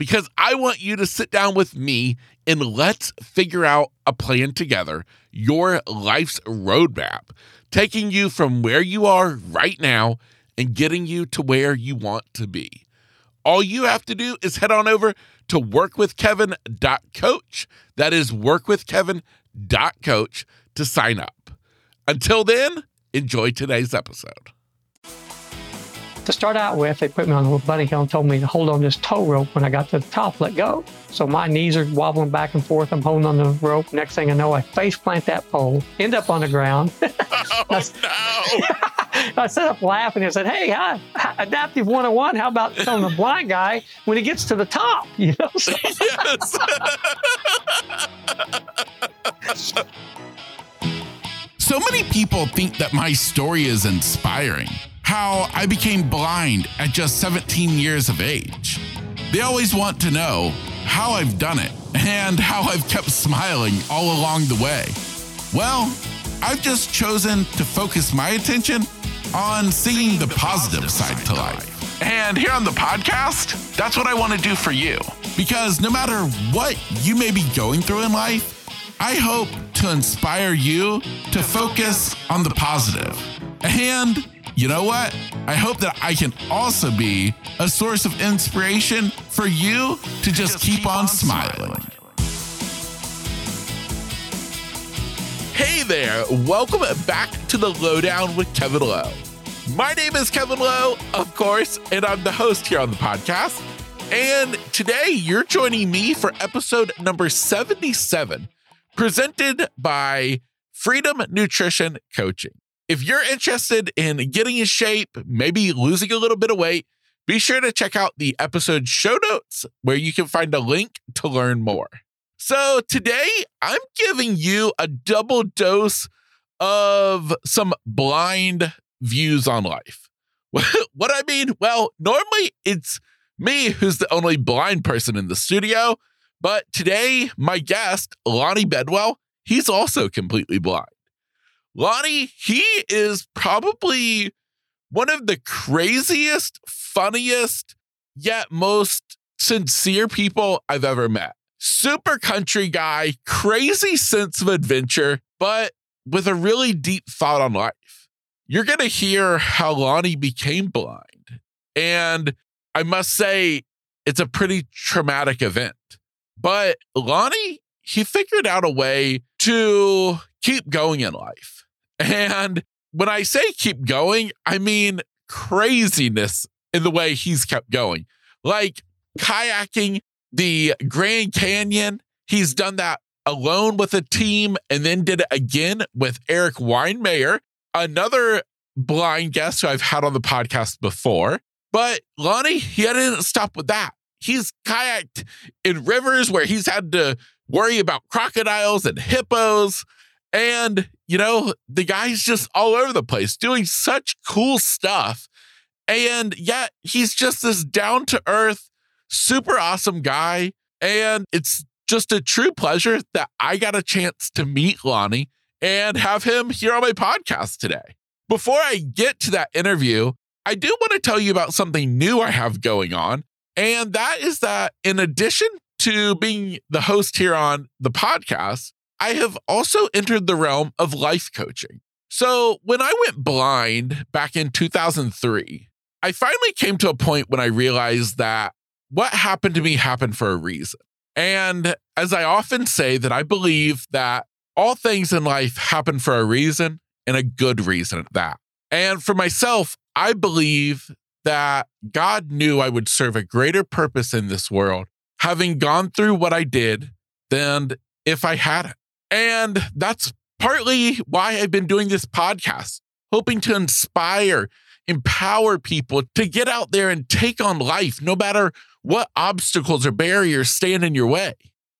because I want you to sit down with me and let's figure out a plan together, your life's roadmap, taking you from where you are right now and getting you to where you want to be. All you have to do is head on over to workwithkevin.coach. That is workwithkevin.coach to sign up. Until then, enjoy today's episode. To start out with, they put me on a little bunny hill and told me to hold on this tow rope when I got to the top, let go. So my knees are wobbling back and forth. I'm holding on the rope. Next thing I know, I face plant that pole, end up on the ground. Oh, no. I set up laughing and said, Hey, hi, Adaptive 101, how about telling the blind guy when he gets to the top? You know? So- yes. so many people think that my story is inspiring. How I became blind at just 17 years of age. They always want to know how I've done it and how I've kept smiling all along the way. Well, I've just chosen to focus my attention on seeing the positive side to life. And here on the podcast, that's what I want to do for you. Because no matter what you may be going through in life, I hope to inspire you to focus on the positive. And you know what? I hope that I can also be a source of inspiration for you to just keep on smiling. Hey there, welcome back to the Lowdown with Kevin Lowe. My name is Kevin Lowe, of course, and I'm the host here on the podcast. And today you're joining me for episode number 77, presented by Freedom Nutrition Coaching. If you're interested in getting in shape, maybe losing a little bit of weight, be sure to check out the episode show notes where you can find a link to learn more. So today I'm giving you a double dose of some blind views on life. what I mean, well, normally it's me who's the only blind person in the studio, but today my guest, Lonnie Bedwell, he's also completely blind. Lonnie, he is probably one of the craziest, funniest, yet most sincere people I've ever met. Super country guy, crazy sense of adventure, but with a really deep thought on life. You're going to hear how Lonnie became blind. And I must say, it's a pretty traumatic event. But Lonnie, he figured out a way to keep going in life. And when I say keep going, I mean craziness in the way he's kept going. Like kayaking the Grand Canyon, he's done that alone with a team and then did it again with Erik Weihenmayer, another blind guest who I've had on the podcast before. But Lonnie, he didn't stop with that. He's kayaked in rivers where he's had to worry about crocodiles and hippos. And, you know, the guy's just all over the place doing such cool stuff. And yet he's just this down to earth, super awesome guy. And it's just a true pleasure that I got a chance to meet Lonnie and have him here on my podcast today. Before I get to that interview, I do want to tell you about something new I have going on. And that is that in addition to being the host here on the podcast, I have also entered the realm of life coaching. So when I went blind back in 2003, I finally came to a point when I realized that what happened to me happened for a reason. And as I often say, that I believe that all things in life happen for a reason and a good reason at that. And for myself, I believe that God knew I would serve a greater purpose in this world, having gone through what I did, than if I hadn't. And that's partly why I've been doing this podcast, hoping to inspire, empower people to get out there and take on life, no matter what obstacles or barriers stand in your way.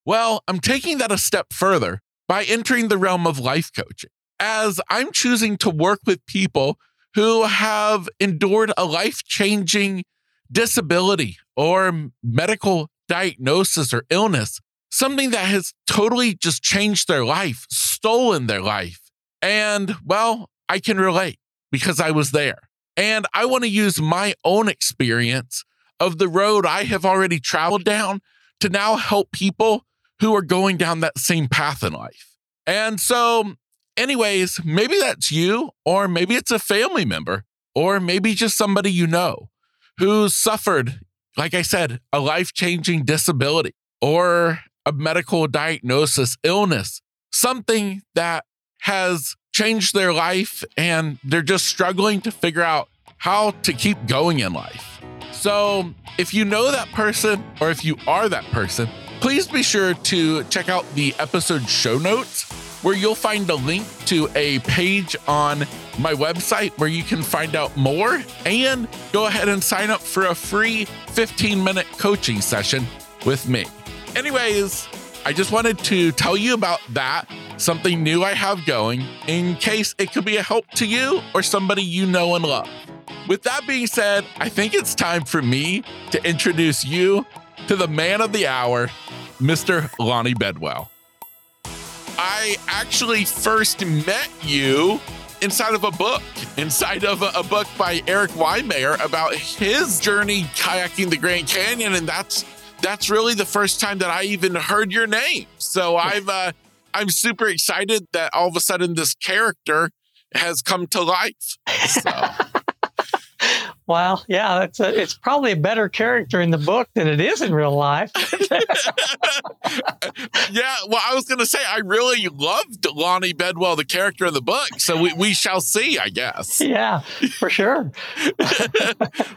Well, I'm taking that a step further by entering the realm of life coaching, as I'm choosing to work with people who have endured a life changing disability or medical diagnosis or illness, something that has totally just changed their life, stolen their life. And well, I can relate because I was there. And I want to use my own experience of the road I have already traveled down to now help people who are going down that same path in life. And so, anyways, maybe that's you, or maybe it's a family member, or maybe just somebody you know who suffered, like I said, a life changing disability or a medical diagnosis, illness, something that has changed their life and they're just struggling to figure out how to keep going in life. So, if you know that person or if you are that person, please be sure to check out the episode show notes where you'll find a link to a page on my website where you can find out more and go ahead and sign up for a free 15 minute coaching session with me. Anyways, I just wanted to tell you about that, something new I have going, in case it could be a help to you or somebody you know and love. With that being said, I think it's time for me to introduce you to the man of the hour, Mr. Lonnie Bedwell. I actually first met you inside of a book, inside of a, book by Erik Weihenmayer about his journey kayaking the Grand Canyon, and that's that's really the first time that I even heard your name. So I've uh, I'm super excited that all of a sudden this character has come to life. So. Well, yeah, it's a, it's probably a better character in the book than it is in real life. yeah, well, I was going to say I really loved Lonnie Bedwell, the character in the book. So we, we shall see, I guess. Yeah, for sure.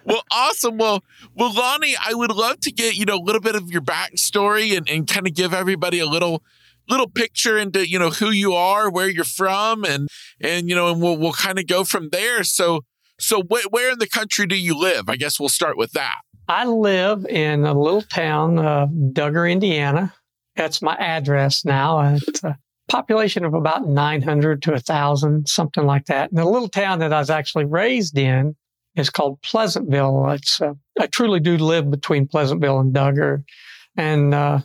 well, awesome. Well, well, Lonnie, I would love to get you know a little bit of your backstory and, and kind of give everybody a little little picture into you know who you are, where you're from, and and you know, and we'll we'll kind of go from there. So so, wh- where in the country do you live? I guess we'll start with that. I live in a little town, of Dugger, Indiana. That's my address now. It's a population of about 900 to 1,000, something like that. And the little town that I was actually raised in is called Pleasantville. It's uh, I truly do live between Pleasantville and Dugger, and uh,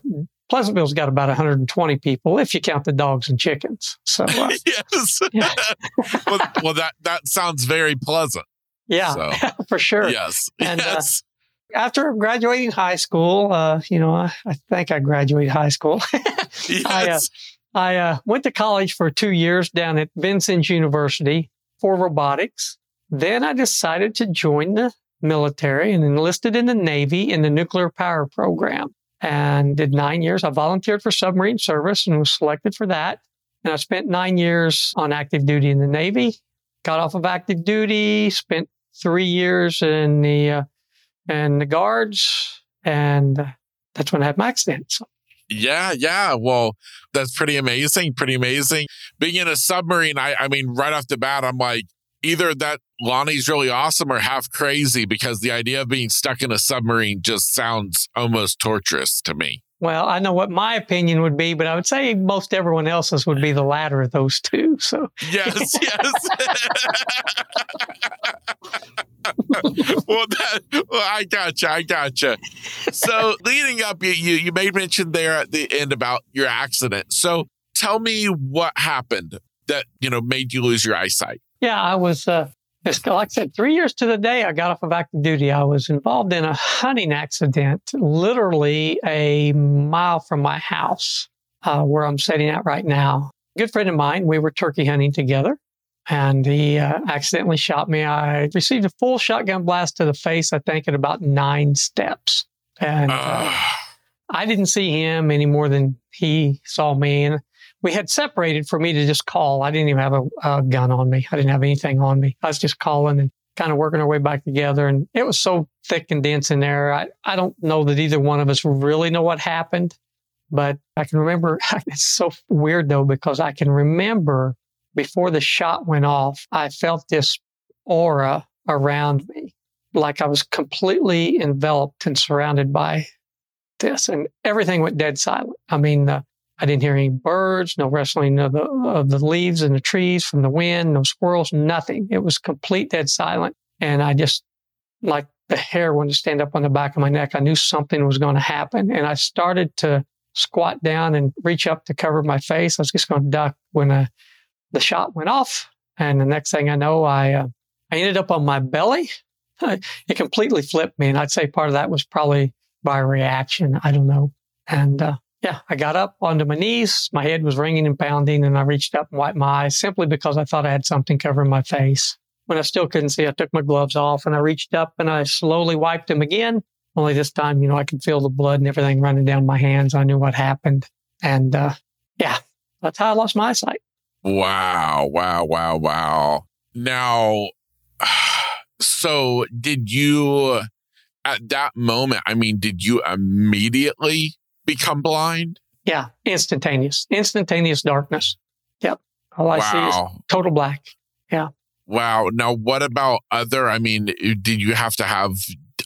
Pleasantville's got about 120 people if you count the dogs and chickens. So uh, yes, yeah. well, well, that that sounds very pleasant. Yeah, so, for sure. Yes, and, uh, yes. Uh, after graduating high school, uh, you know, I, I, think I graduated high school. yes. I, uh, I uh, went to college for two years down at Vincennes University for robotics. Then I decided to join the military and enlisted in the Navy in the nuclear power program and did nine years. I volunteered for submarine service and was selected for that. And I spent nine years on active duty in the Navy. Got off of active duty, spent three years in the uh, in the guards, and that's when I had my accident. So. Yeah, yeah. Well, that's pretty amazing. Pretty amazing. Being in a submarine, I, I mean, right off the bat, I'm like, either that Lonnie's really awesome or half crazy because the idea of being stuck in a submarine just sounds almost torturous to me. Well, I know what my opinion would be, but I would say most everyone else's would be the latter of those two. So yes, yes. well, that, well, I gotcha. I gotcha. So leading up, you, you you made mention there at the end about your accident. So tell me what happened that you know made you lose your eyesight. Yeah, I was, uh, like I said, three years to the day I got off of active duty. I was involved in a hunting accident, literally a mile from my house, uh, where I'm sitting at right now. A good friend of mine, we were turkey hunting together, and he uh, accidentally shot me. I received a full shotgun blast to the face, I think, at about nine steps. And uh, I didn't see him any more than he saw me. And we had separated for me to just call. I didn't even have a, a, gun on me. I didn't have anything on me. I was just calling and kind of working our way back together. And it was so thick and dense in there. I, I don't know that either one of us really know what happened, but I can remember. It's so weird though, because I can remember before the shot went off, I felt this aura around me, like I was completely enveloped and surrounded by this? And everything went dead silent. I mean, uh, I didn't hear any birds, no rustling of the, of the leaves in the trees from the wind, no squirrels, nothing. It was complete dead silent. And I just, like the hair wanted to stand up on the back of my neck. I knew something was going to happen. And I started to squat down and reach up to cover my face. I was just going to duck when uh, the shot went off. And the next thing I know, I, uh, I ended up on my belly. it completely flipped me. And I'd say part of that was probably by reaction. I don't know. And uh, yeah, I got up onto my knees. My head was ringing and pounding, and I reached up and wiped my eyes simply because I thought I had something covering my face. When I still couldn't see, I took my gloves off and I reached up and I slowly wiped them again. Only this time, you know, I could feel the blood and everything running down my hands. I knew what happened. And uh, yeah, that's how I lost my eyesight. Wow, wow, wow, wow. Now, so did you, at that moment, I mean, did you immediately become blind? Yeah, instantaneous, instantaneous darkness. Yep. All I wow. see is total black. Yeah. Wow. Now, what about other? I mean, did you have to have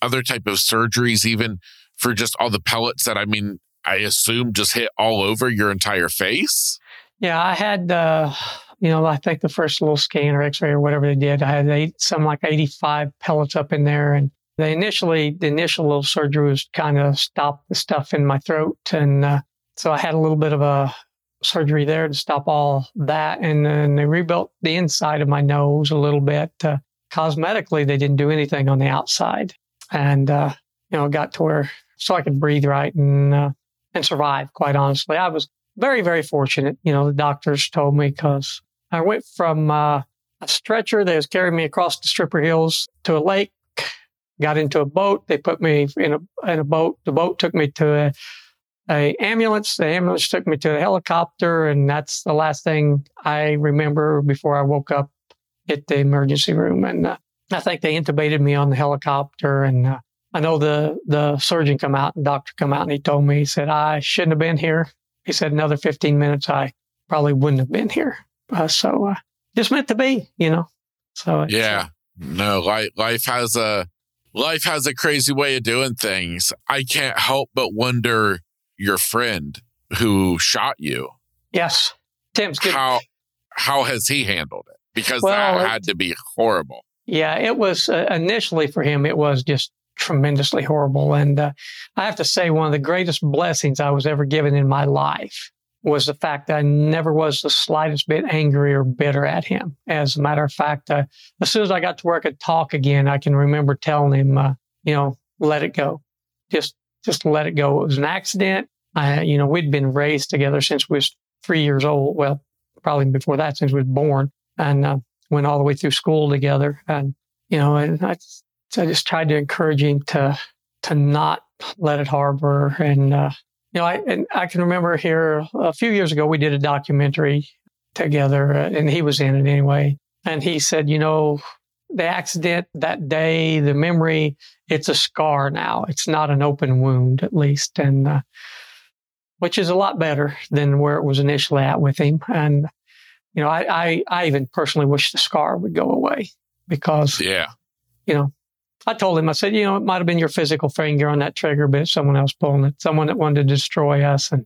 other type of surgeries, even for just all the pellets that I mean, I assume just hit all over your entire face? Yeah, I had, uh, you know, I think the first little scan or X-ray or whatever they did, I had eight, some like 85 pellets up in there, and they initially, the initial little surgery was kind of stop the stuff in my throat. And uh, so I had a little bit of a surgery there to stop all that. And then they rebuilt the inside of my nose a little bit. Uh, cosmetically, they didn't do anything on the outside. And, uh, you know, got to where so I could breathe right and, uh, and survive, quite honestly. I was very, very fortunate. You know, the doctors told me because I went from uh, a stretcher that was carrying me across the Stripper Hills to a lake got into a boat. They put me in a in a boat. The boat took me to a, a ambulance. The ambulance took me to a helicopter, and that's the last thing I remember before I woke up at the emergency room. And uh, I think they intubated me on the helicopter. And uh, I know the the surgeon come out and doctor come out, and he told me he said I shouldn't have been here. He said another 15 minutes I probably wouldn't have been here. Uh, so uh, just meant to be, you know. So yeah, no, life life has a life has a crazy way of doing things. I can't help but wonder your friend who shot you. Yes. Tim's good. How, how has he handled it? Because well, that had to be horrible. Yeah, it was uh, initially for him, it was just tremendously horrible. And uh, I have to say, one of the greatest blessings I was ever given in my life was the fact that I never was the slightest bit angry or bitter at him. As a matter of fact, uh, as soon as I got to where I could Talk again, I can remember telling him, uh, you know, let it go. Just, just let it go. It was an accident. I, you know, we'd been raised together since we was three years old. Well, probably before that, since we was born and uh, went all the way through school together. And, you know, and I, I just tried to encourage him to, to not let it harbor and, uh, you know, I, and I can remember here a few years ago, we did a documentary together uh, and he was in it anyway. And he said, you know, the accident that day, the memory, it's a scar now. It's not an open wound, at least. And, uh, which is a lot better than where it was initially at with him. And, you know, I, I, I even personally wish the scar would go away because, yeah, you know, I told him, I said, you know, it might have been your physical finger on that trigger, but it's someone else pulling it, someone that wanted to destroy us. And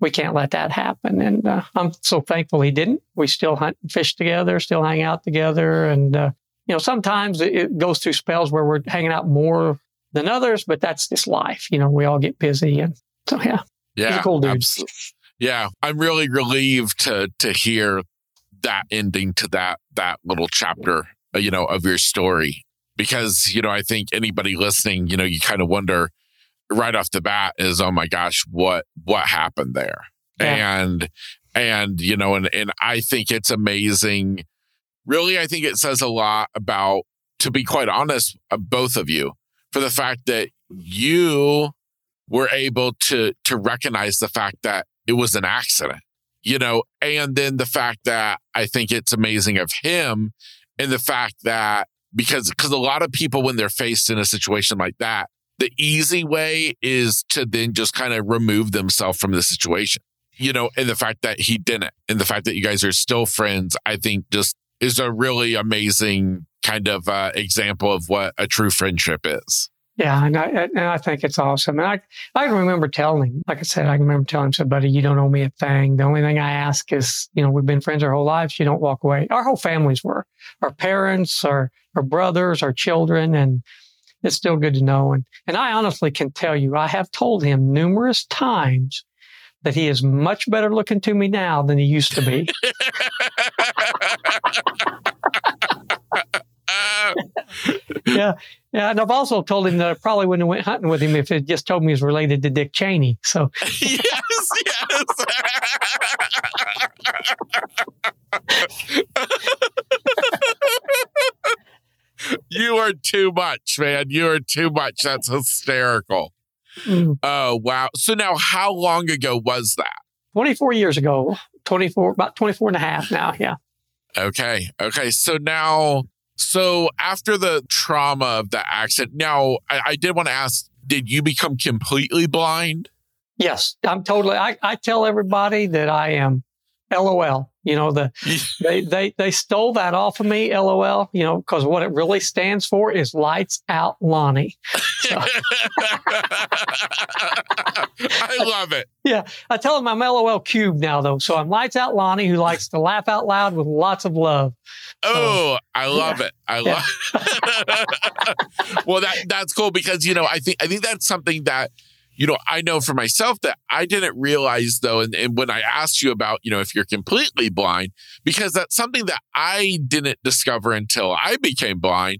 we can't let that happen. And uh, I'm so thankful he didn't. We still hunt and fish together, still hang out together. And, uh, you know, sometimes it goes through spells where we're hanging out more than others, but that's just life. You know, we all get busy. And so, yeah. Yeah. cool dude. Absolutely. Yeah. I'm really relieved to, to hear that ending to that, that little chapter, uh, you know, of your story because, you know, I think anybody listening, you know, you kind of wonder right off the bat is, oh my gosh, what, what happened there? Yeah. And, and, you know, and, and I think it's amazing. Really, I think it says a lot about, to be quite honest, uh, both of you for the fact that you were able to, to recognize the fact that it was an accident, you know, and then the fact that I think it's amazing of him and the fact that because because a lot of people when they're faced in a situation like that the easy way is to then just kind of remove themselves from the situation you know and the fact that he didn't and the fact that you guys are still friends i think just is a really amazing kind of uh, example of what a true friendship is Yeah, and I and I think it's awesome. And I I can remember telling him, like I said, I can remember telling him, "said Buddy, you don't owe me a thing. The only thing I ask is, you know, we've been friends our whole lives. You don't walk away. Our whole families were, our parents, our our brothers, our children, and it's still good to know. And and I honestly can tell you, I have told him numerous times that he is much better looking to me now than he used to be. yeah, yeah, and I've also told him that I probably wouldn't have went hunting with him if it just told me he was related to Dick Cheney. So yes, yes. you are too much, man. You are too much. That's hysterical. Mm. Oh, wow. So now how long ago was that? 24 years ago. 24, about 24 and a half now. Yeah. Okay. Okay. So now so after the trauma of the accident, now I, I did want to ask, did you become completely blind? Yes, I'm totally. I, I tell everybody that I am LOL. You know, the they, they they stole that off of me, LOL, you know, because what it really stands for is lights out Lonnie. So. I love it. Yeah. I tell them I'm LOL cube now though. So I'm lights out Lonnie who likes to laugh out loud with lots of love. Oh, I love yeah. it. I love yeah. well that that's cool because you know, I think I think that's something that you know, I know for myself that I didn't realize though, and, and, when I asked you about, you know, if you're completely blind, because that's something that I didn't discover until I became blind,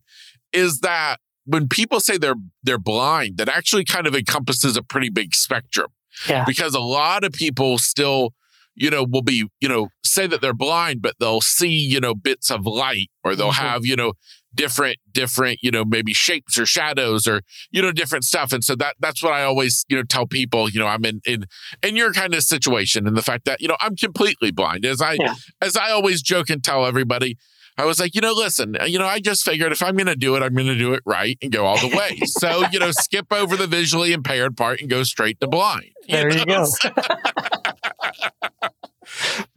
is that when people say they're they're blind, that actually kind of encompasses a pretty big spectrum. Yeah. Because a lot of people still, you know, will be, you know, say that they're blind, but they'll see, you know, bits of light or they'll mm-hmm. have, you know, different different you know maybe shapes or shadows or you know different stuff and so that that's what i always you know tell people you know i'm in in in your kind of situation and the fact that you know i'm completely blind as i yeah. as i always joke and tell everybody I was like, you know, listen, uh, you know, I just figured if I'm going to do it, I'm going to do it right and go all the way. so, you know, skip over the visually impaired part and go straight to blind. You there know? you go.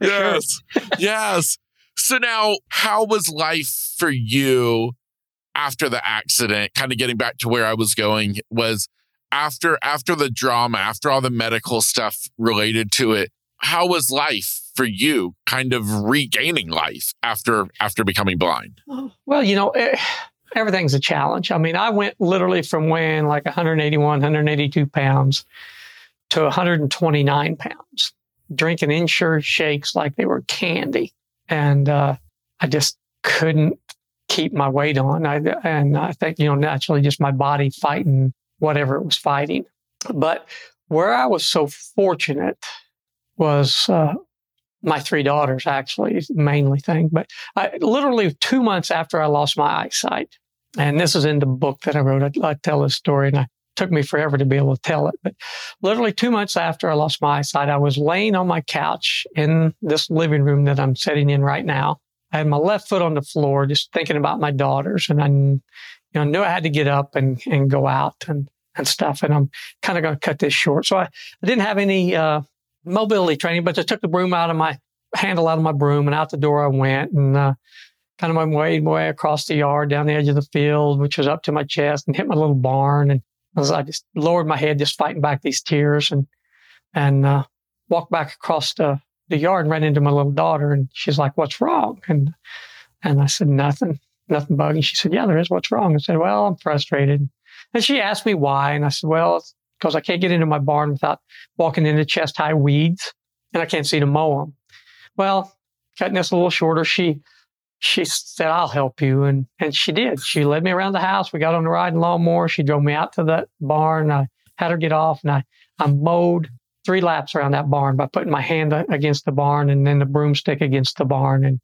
yes. yes. So now, how was life for you after the accident? Kind of getting back to where I was going was after after the drama, after all the medical stuff related to it. How was life for you? Kind of regaining life after after becoming blind. Well, you know. It, eh, everything's a challenge. I mean, I went literally from weighing like 181, 182 pounds to 129 pounds, drinking Ensure shakes like they were candy and uh, I just couldn't keep my weight on. I, and I think, you know, naturally just my body fighting whatever it was fighting. But where I was so fortunate was uh, my three daughters, actually, mainly thing. But I, literally two months after I lost my eyesight, and this is in the book that I wrote, I, I tell this story, and I took me forever to be able to tell it. But literally two months after I lost my eyesight, I was laying on my couch in this living room that I'm sitting in right now. I had my left foot on the floor, just thinking about my daughters, and I, you know, knew I had to get up and and go out and and stuff. And I'm kind of going to cut this short. So I, I didn't have any uh, mobility training, but I took the broom out of my handle out of my broom and out the door I went and. Uh, kind of my way, way across the yard down the edge of the field, which was up to my chest, and hit my little barn and I just lowered my head, just fighting back these tears, and and uh, walked back across the, the yard and ran into my little daughter. And she's like, "What's wrong?" And and I said, "Nothing, nothing bugging." She said, "Yeah, there is. What's wrong?" I said, "Well, I'm frustrated." And she asked me why, and I said, "Well, because I can't get into my barn without walking into chest high weeds, and I can't see to mow them." Well, cutting this a little shorter, she she said, I'll help you. And, and she did. She led me around the house. We got on the riding lawnmower. She drove me out to that barn. I had her get off and I, I mowed three laps around that barn by putting my hand against the barn and then the broomstick against the barn. And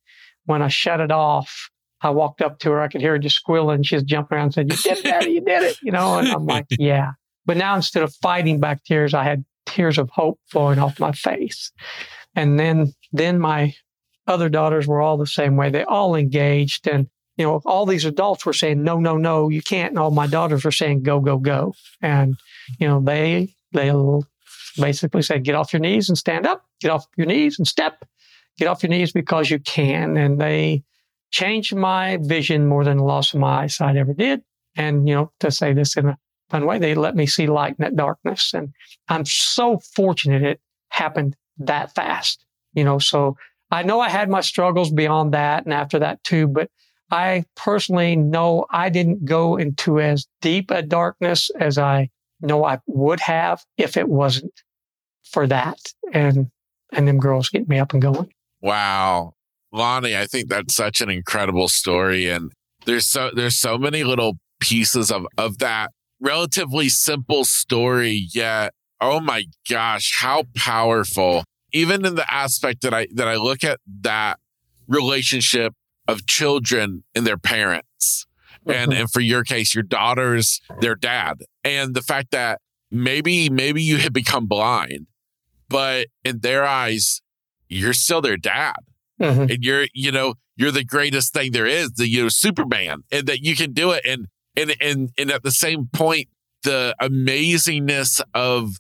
when I shut it off, I walked up to her. I could hear her just squealing. She's jumping around and said, You did it, Daddy, you did it. You know, and I'm like, Yeah. But now instead of fighting back tears, I had tears of hope flowing off my face. And then then my other daughters were all the same way. They all engaged and you know, all these adults were saying, no, no, no, you can't. And all my daughters were saying, go, go, go. And, you know, they, they basically said, get off your knees and stand up, get off your knees and step, get off your knees because you can. And they changed my vision more than the loss of my eyesight ever did. And, you know, to say this in a fun way, they let me see light in that darkness. And I'm so fortunate it happened that fast, you know. So I know I had my struggles beyond that and after that too, but I personally know I didn't go into as deep a darkness as I know I would have if it wasn't for that. And and them girls getting me up and going. Wow. Lonnie, I think that's such an incredible story. And there's so there's so many little pieces of of that relatively simple story, yet oh my gosh, how powerful. Even in the aspect that I that I look at that relationship of children and their parents. And mm-hmm. and for your case, your daughter's their dad. And the fact that maybe maybe you had become blind, but in their eyes, you're still their dad. Mm-hmm. And you're, you know, you're the greatest thing there is, the you know, Superman, and that you can do it. And and and and at the same point, the amazingness of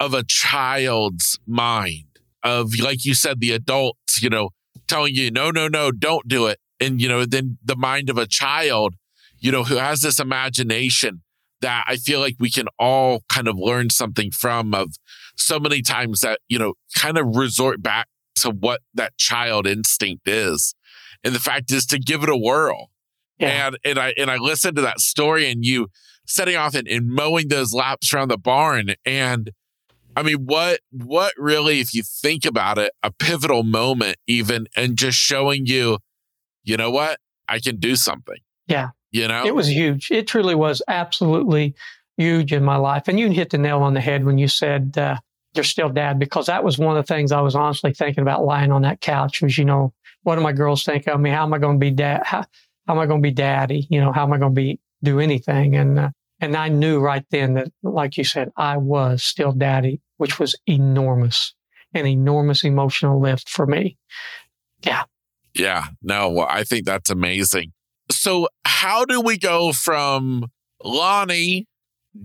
of a child's mind, of like you said, the adults, you know, telling you, no, no, no, don't do it. And, you know, then the mind of a child, you know, who has this imagination that I feel like we can all kind of learn something from of so many times that, you know, kind of resort back to what that child instinct is. And the fact is to give it a whirl. Yeah. And and I and I listened to that story and you setting off and, and mowing those laps around the barn. And I mean, what what really, if you think about it, a pivotal moment even and just showing you, you know what? I can do something. Yeah. You know? It was huge. It truly was absolutely huge in my life. And you hit the nail on the head when you said uh, you're still dad, because that was one of the things I was honestly thinking about lying on that couch was, you know, what do my girls think of me? How am I going to be dad? How, how am I going to be daddy? You know, how am I going to be do anything? And uh, and I knew right then that, like you said, I was still daddy, which was enormous, an enormous emotional lift for me. Yeah. Yeah. No, I think that's amazing. So, how do we go from Lonnie,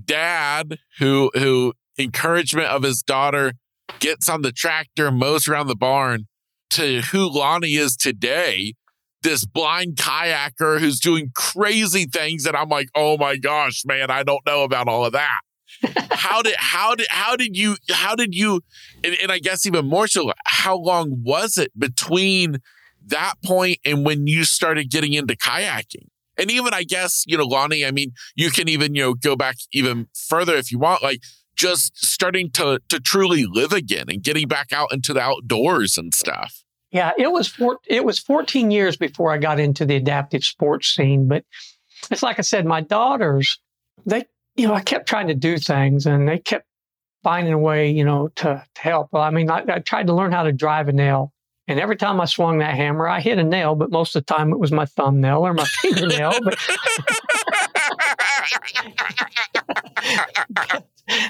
dad, who who encouragement of his daughter gets on the tractor, mows around the barn, to who Lonnie is today, this blind kayaker who's doing crazy things and I'm like, "Oh my gosh, man, I don't know about all of that." how did how did how did you how did you and, and, I guess even more so how long was it between that point and when you started getting into kayaking? And even I guess, you know, Lonnie, I mean, you can even, you know, go back even further if you want, like just starting to to truly live again and getting back out into the outdoors and stuff. Yeah, it was four, it was 14 years before I got into the adaptive sports scene. But it's like I said, my daughters, they, you know, I kept trying to do things and they kept finding a way, you know, to, to help. Well, I mean, I, I tried to learn how to drive a nail. And every time I swung that hammer, I hit a nail, but most of the time it was my thumbnail or my fingernail. But,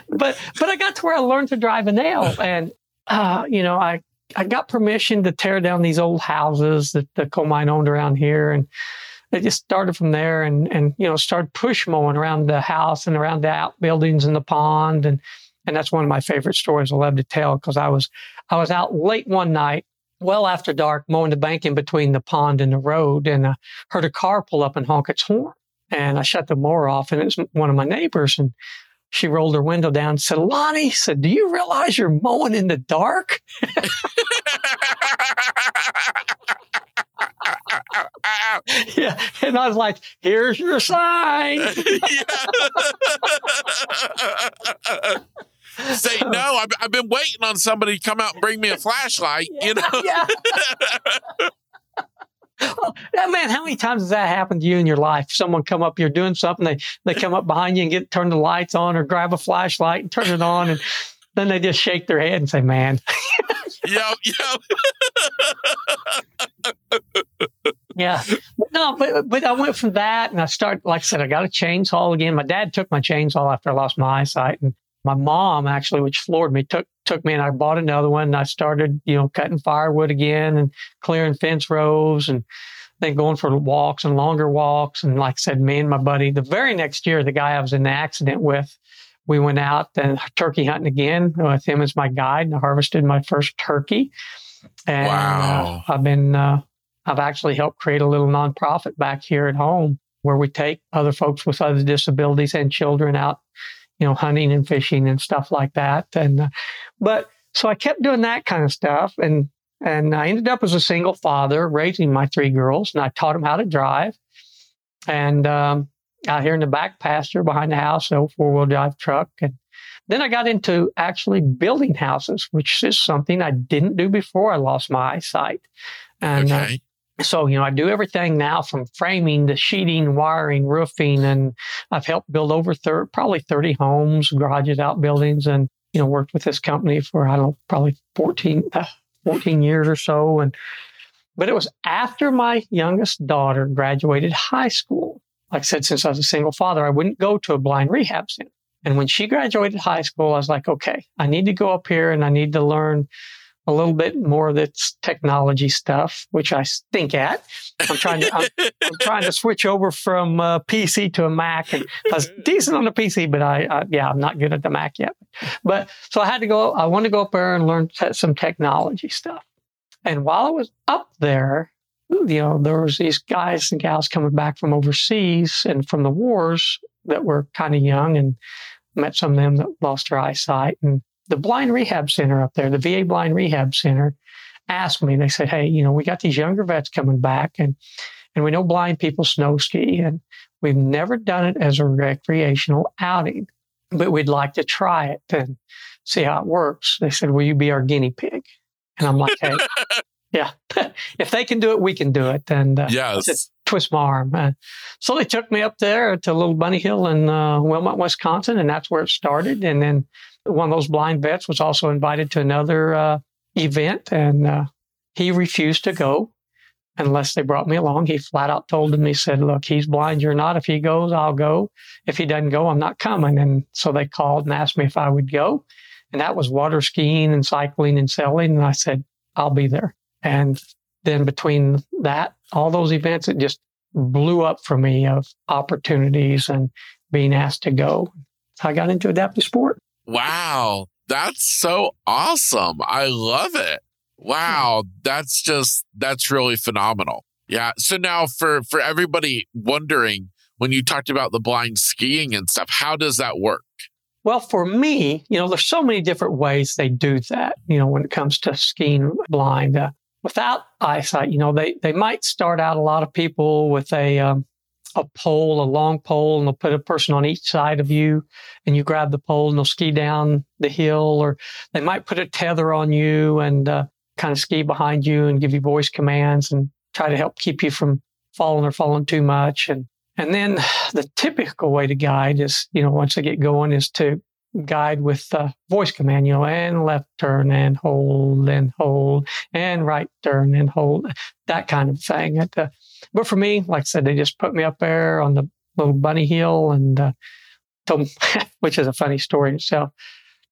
but but I got to where I learned to drive a nail, and uh, you know, I I got permission to tear down these old houses that the coal mine owned around here. And it just started from there and, and, you know, started push mowing around the house and around the outbuildings and the pond. And, and that's one of my favorite stories I love to tell because I was, I was out late one night, well after dark, mowing the bank in between the pond and the road and I heard a car pull up and honk its horn. And I shut the mower off and it was one of my neighbors. And she rolled her window down and said, Lonnie, said, do you realize you're mowing in the dark? yeah. And I was like, here's your sign. Say no. I've, I've, been waiting on somebody to come out and bring me a flashlight. Yeah, you know. Yeah. well, man, how many times has that happened to you in your life? Someone come up, you're doing something, they they come up behind you and get turn the lights on or grab a flashlight and turn it on, and then they just shake their head and say, "Man." yep, yep. yeah, no, but but I went from that, and I started. Like I said, I got a chainsaw again. My dad took my chainsaw after I lost my eyesight, and my mom actually, which floored me, took took me and I bought another one. And I started, you know, cutting firewood again and clearing fence rows and then going for walks and longer walks. And like I said, me and my buddy, the very next year, the guy I was in the accident with, we went out and turkey hunting again with him as my guide and I harvested my first turkey. And wow. uh, I've been, uh, I've actually helped create a little nonprofit back here at home where we take other folks with other disabilities and children out, you know, hunting and fishing and stuff like that. And, uh, but so I kept doing that kind of stuff. And, and I ended up as a single father raising my three girls and I taught them how to drive. And, um, out here in the back pasture behind the house, no four wheel drive truck. And then I got into actually building houses, which is something I didn't do before I lost my eyesight. And uh, okay. So, you know, I do everything now from framing to sheeting, wiring, roofing, and I've helped build over thir- probably 30 homes, garages, outbuildings, and, you know, worked with this company for, I don't know, probably 14, uh, 14 years or so. And, but it was after my youngest daughter graduated high school. Like I said, since I was a single father, I wouldn't go to a blind rehab center. And when she graduated high school, I was like, okay, I need to go up here and I need to learn a little bit more of this technology stuff, which I stink at. I'm trying to I'm, I'm trying to switch over from uh, PC to a Mac, and I was decent on the PC, but I, I, yeah I'm not good at the Mac yet. But so I had to go. I wanted to go up there and learn t- some technology stuff. And while I was up there, you know, there was these guys and gals coming back from overseas and from the wars that were kind of young, and met some of them that lost their eyesight and the blind rehab center up there, the VA blind rehab center, asked me, they said, Hey, you know, we got these younger vets coming back and, and we know blind people snow ski and we've never done it as a recreational outing, but we'd like to try it and see how it works. They said, Will you be our guinea pig? And I'm like, Hey, yeah, if they can do it, we can do it. And uh, yes. twist my arm. Uh, so they took me up there to Little Bunny Hill in uh, Wilmot, Wisconsin, and that's where it started. And then one of those blind vets was also invited to another uh, event, and uh, he refused to go unless they brought me along. He flat out told them, he said, Look, he's blind, you're not. If he goes, I'll go. If he doesn't go, I'm not coming. And so they called and asked me if I would go. And that was water skiing and cycling and sailing. And I said, I'll be there. And then between that, all those events, it just blew up for me of opportunities and being asked to go. I got into adaptive sport. Wow. That's so awesome. I love it. Wow. That's just, that's really phenomenal. Yeah. So now for, for everybody wondering, when you talked about the blind skiing and stuff, how does that work? Well, for me, you know, there's so many different ways they do that, you know, when it comes to skiing blind. Uh, without eyesight, you know, they, they might start out a lot of people with a, um, a pole, a long pole, and they'll put a person on each side of you, and you grab the pole and they'll ski down the hill, or they might put a tether on you and uh, kind of ski behind you and give you voice commands and try to help keep you from falling or falling too much. And and then the typical way to guide is, you know, once they get going, is to guide with the voice command, you know, and left turn and hold and hold and right turn and hold, that kind of thing. Uh, but for me, like I said, they just put me up there on the little bunny hill and uh, told, which is a funny story itself.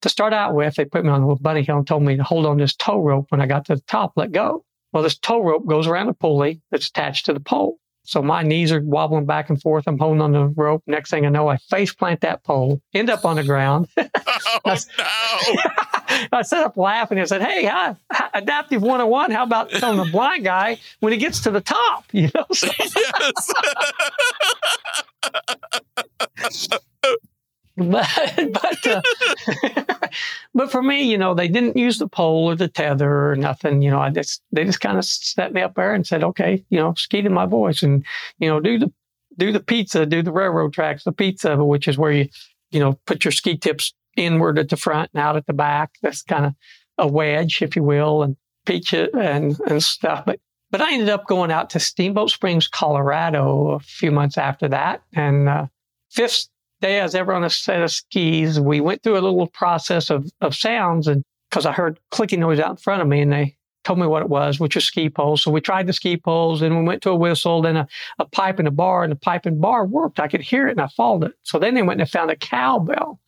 To start out with, they put me on the little bunny hill and told me to hold on this tow rope. When I got to the top, let go. Well, this tow rope goes around a pulley that's attached to the pole. So my knees are wobbling back and forth. I'm holding on the rope. Next thing I know, I face plant that pole, end up on the ground. oh, I, no. I set up laughing and said, Hey, hi, adaptive 101. How about telling the blind guy when he gets to the top? You know? So, yes. but but uh, but for me, you know, they didn't use the pole or the tether or nothing. You know, I just they just kind of set me up there and said, okay, you know, ski to my voice and you know do the do the pizza, do the railroad tracks, the pizza, which is where you you know put your ski tips inward at the front and out at the back. That's kind of a wedge, if you will, and pizza and and stuff. But but I ended up going out to Steamboat Springs, Colorado, a few months after that, and uh, fifth day I was ever on a set of skis, we went through a little process of, of sounds and because I heard clicking noise out in front of me and they told me what it was, which was ski poles. So we tried the ski poles and we went to a whistle, then a, a pipe and a bar, and the pipe and bar worked. I could hear it and I followed it. So then they went and found a cowbell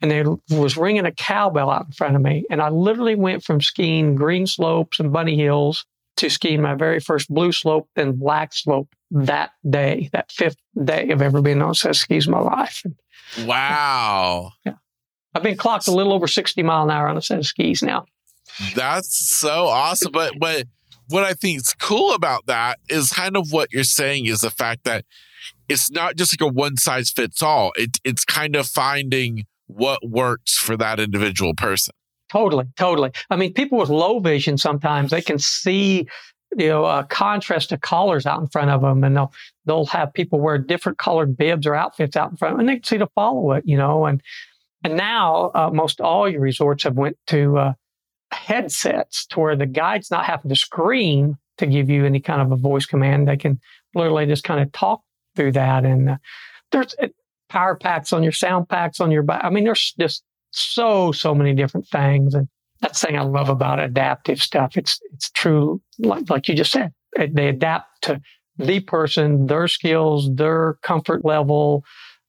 and they was ringing a cowbell out in front of me. And I literally went from skiing green slopes and bunny hills to ski my very first blue slope, then black slope that day, that fifth day of ever being on set skis in my life. Wow. Yeah. I've been clocked a little over 60 mile an hour on a set of skis now. That's so awesome. But but what I think is cool about that is kind of what you're saying is the fact that it's not just like a one size fits all. It, it's kind of finding what works for that individual person. Totally, totally. I mean, people with low vision sometimes they can see, you know, a contrast of colors out in front of them, and they'll they'll have people wear different colored bibs or outfits out in front, of them, and they can see to follow it, you know. And and now uh, most all your resorts have went to uh, headsets to where the guide's not having to scream to give you any kind of a voice command. They can literally just kind of talk through that. And uh, there's uh, power packs on your sound packs on your. I mean, there's just so, so many different things. And that's the thing I love about adaptive stuff. It's, it's true. Like, like you just said, they adapt to the person, their skills, their comfort level.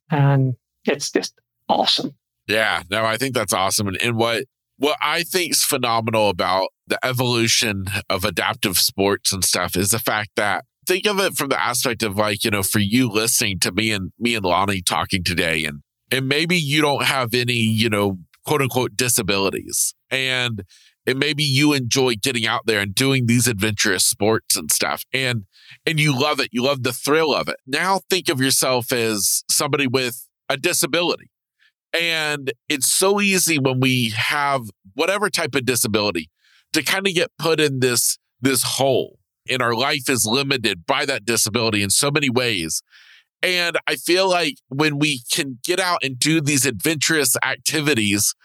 And it's just awesome. Yeah, no, I think that's awesome. And, and what what I think is phenomenal about the evolution of adaptive sports and stuff is the fact that think of it from the aspect of like, you know, for you listening to me and me and Lonnie talking today and and maybe you don't have any, you know, quote unquote disabilities. And and maybe you enjoy getting out there and doing these adventurous sports and stuff. And and you love it. You love the thrill of it. Now think of yourself as somebody with a disability and it's so easy when we have whatever type of disability to kind of get put in this, this hole. And our life is limited by that disability in so many ways. And I feel like when we can get out and do these adventurous activities,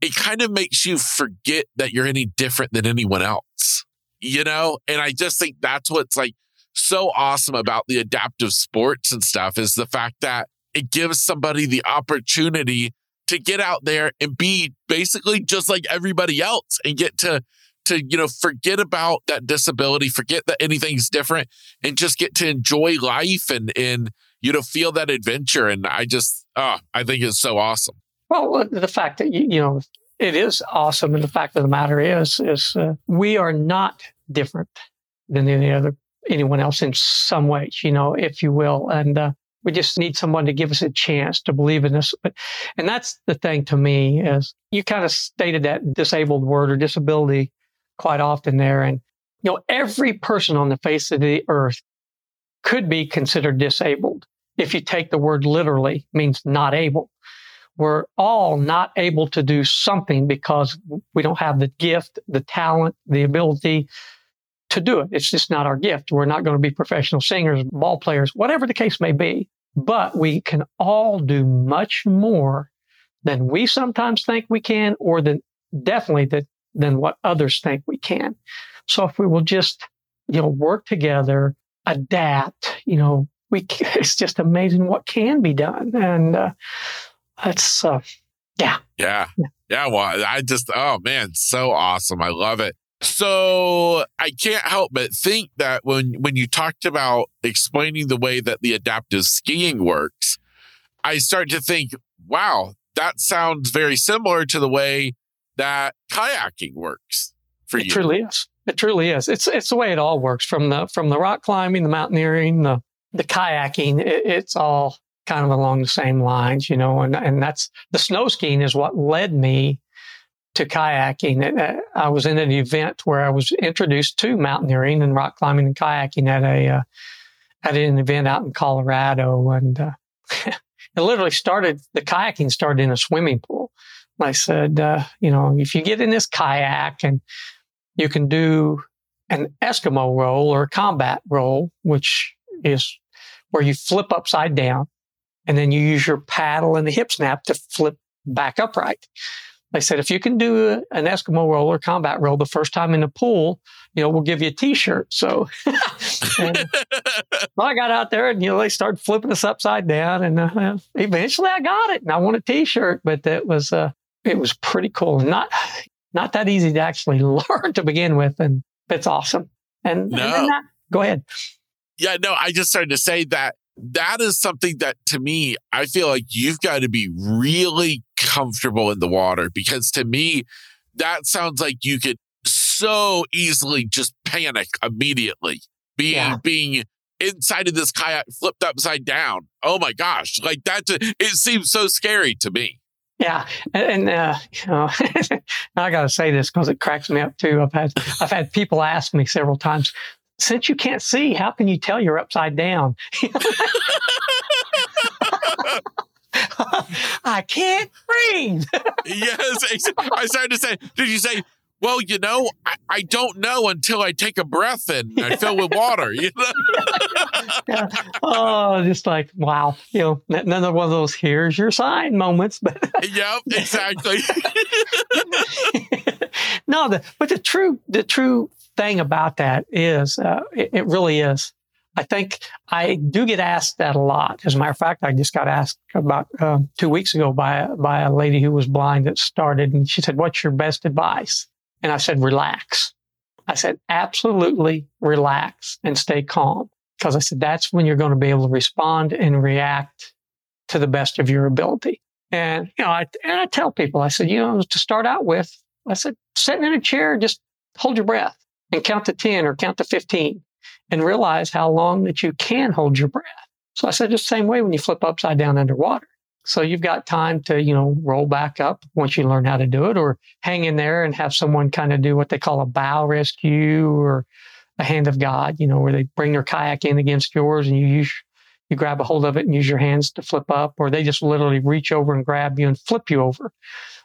it kind of makes you forget that you're any different than anyone else, you know? And I just think that's what's like so awesome about the adaptive sports and stuff is the fact that it gives somebody the opportunity to get out there and be basically just like everybody else and get to to you know forget about that disability forget that anything's different and just get to enjoy life and and you know feel that adventure and i just oh i think it's so awesome well the fact that you, you know it is awesome and the fact of the matter is is uh, we are not different than any other anyone else in some ways you know if you will and uh, we just need someone to give us a chance to believe in us. But, and that's the thing to me is you kind of stated that disabled word or disability quite often there. And, you know, every person on the face of the earth could be considered disabled. If you take the word literally, means not able. We're all not able to do something because we don't have the gift, the talent, the ability to do it. It's just not our gift. We're not going to be professional singers, ball players, whatever the case may be. But we can all do much more than we sometimes think we can, or than definitely that, than what others think we can. So if we will just, you know, work together, adapt, you know, we, it's just amazing what can be done. And, uh, that's, uh, yeah. Yeah. Yeah. Well, I just, oh man, so awesome. I love it. So I can't help but think that when when you talked about explaining the way that the adaptive skiing works, I start to think, wow, that sounds very similar to the way that kayaking works for it you. It truly is. It truly is. It's it's the way it all works from the from the rock climbing, the mountaineering, the the kayaking. It, it's all kind of along the same lines, you know. And and that's the snow skiing is what led me to kayaking. Uh, I was in an event where I was introduced to mountaineering and rock climbing and kayaking at a uh, at an event out in Colorado, and uh, it literally started. The kayaking started in a swimming pool. And I said, uh, you know, if you get in this kayak and you can do an Eskimo roll or a combat roll, which is where you flip upside down and then you use your paddle and the hip snap to flip back upright. They said, if you can do an Eskimo roll or combat roll the first time in the pool, you know, we'll give you a t-shirt. So and, well, I got out there and, you know, they started flipping us upside down and uh, eventually I got it and I won a t-shirt, but it was, uh, it was pretty cool. And not, not that easy to actually learn to begin with. And it's awesome. And, no. and that, go ahead. Yeah, no, I just started to say that that is something that to me, I feel like you've got to be really comfortable in the water because to me, that sounds like you could so easily just panic immediately being, yeah. being inside of this kayak flipped upside down. Oh my gosh. Like that, it seems so scary to me. Yeah, and, and uh, you know, I got to say this because it cracks me up too. I've had I've had people ask me several times, since you can't see, how can you tell you're upside down? I can't breathe. yes, I started to say. Did you say? Well, you know, I, I don't know until I take a breath in. I fill with water. You know? yeah. Oh, just like wow, you know, another one of those "here's your sign" moments. But yep, exactly. no, the, but the true the true thing about that is uh, it, it really is I think I do get asked that a lot. As a matter of fact, I just got asked about um, two weeks ago by by a lady who was blind that started, and she said, "What's your best advice?" And I said, "Relax." I said, "Absolutely relax and stay calm," because I said that's when you're going to be able to respond and react to the best of your ability. And you know, I, and I tell people, I said, you know, to start out with, I said, sitting in a chair, just hold your breath and count to ten or count to fifteen and realize how long that you can hold your breath. So I said the same way when you flip upside down underwater. So you've got time to, you know, roll back up once you learn how to do it or hang in there and have someone kind of do what they call a bow rescue or a hand of God, you know, where they bring their kayak in against yours and you use, you grab a hold of it and use your hands to flip up, or they just literally reach over and grab you and flip you over.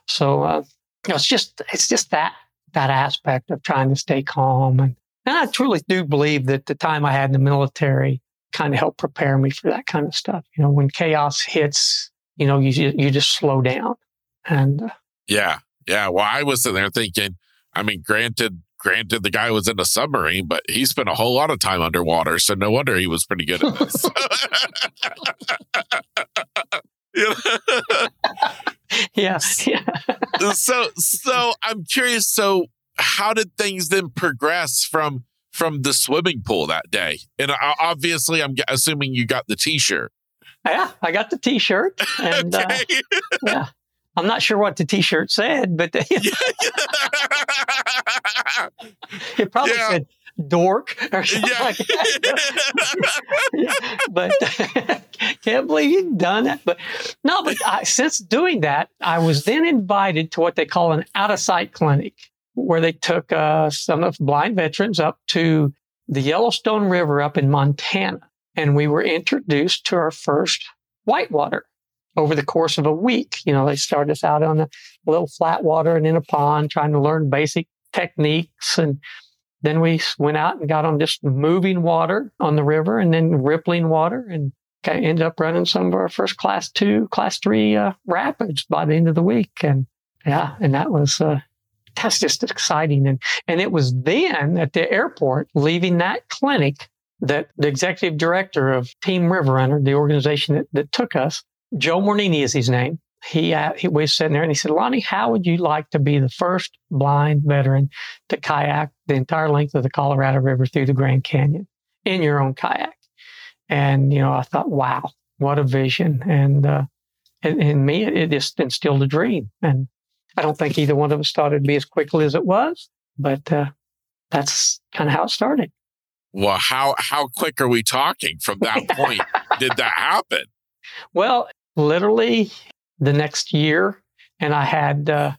So, uh, you know, it's just, it's just that, that aspect of trying to stay calm and and I truly do believe that the time I had in the military kind of helped prepare me for that kind of stuff. You know, when chaos hits, you know, you you just slow down. And uh, yeah, yeah. Well, I was sitting there thinking, I mean, granted, granted, the guy was in a submarine, but he spent a whole lot of time underwater, so no wonder he was pretty good at this. yeah. yeah. so, so I'm curious. So, how did things then progress from from the swimming pool that day? And obviously, I'm assuming you got the T-shirt. Yeah, I got the T-shirt, and uh, okay. uh, yeah, I'm not sure what the T-shirt said, but the, it probably yeah. said "dork" or something yeah. like that. but can't believe you've done that. But no, but I, since doing that, I was then invited to what they call an out of sight clinic where they took uh, some of blind veterans up to the Yellowstone River up in Montana. And we were introduced to our first whitewater over the course of a week. You know, they started us out on a little flat water and in a pond, trying to learn basic techniques. And then we went out and got on just moving water on the river and then rippling water and ended up running some of our first class two, class three uh, rapids by the end of the week. And yeah, and that was, uh, that's just exciting. And, and it was then at the airport leaving that clinic that the executive director of Team River Runner, the organization that, that took us, Joe Mornini is his name. He, uh, he was sitting there and he said, Lonnie, how would you like to be the first blind veteran to kayak the entire length of the Colorado River through the Grand Canyon in your own kayak? And, you know, I thought, wow, what a vision. And, uh, in, in me, it, it just instilled a dream. And I don't think either one of us thought it'd be as quickly as it was, but uh, that's kind of how it started. Well, how how quick are we talking from that point? did that happen? Well, literally the next year, and I had uh,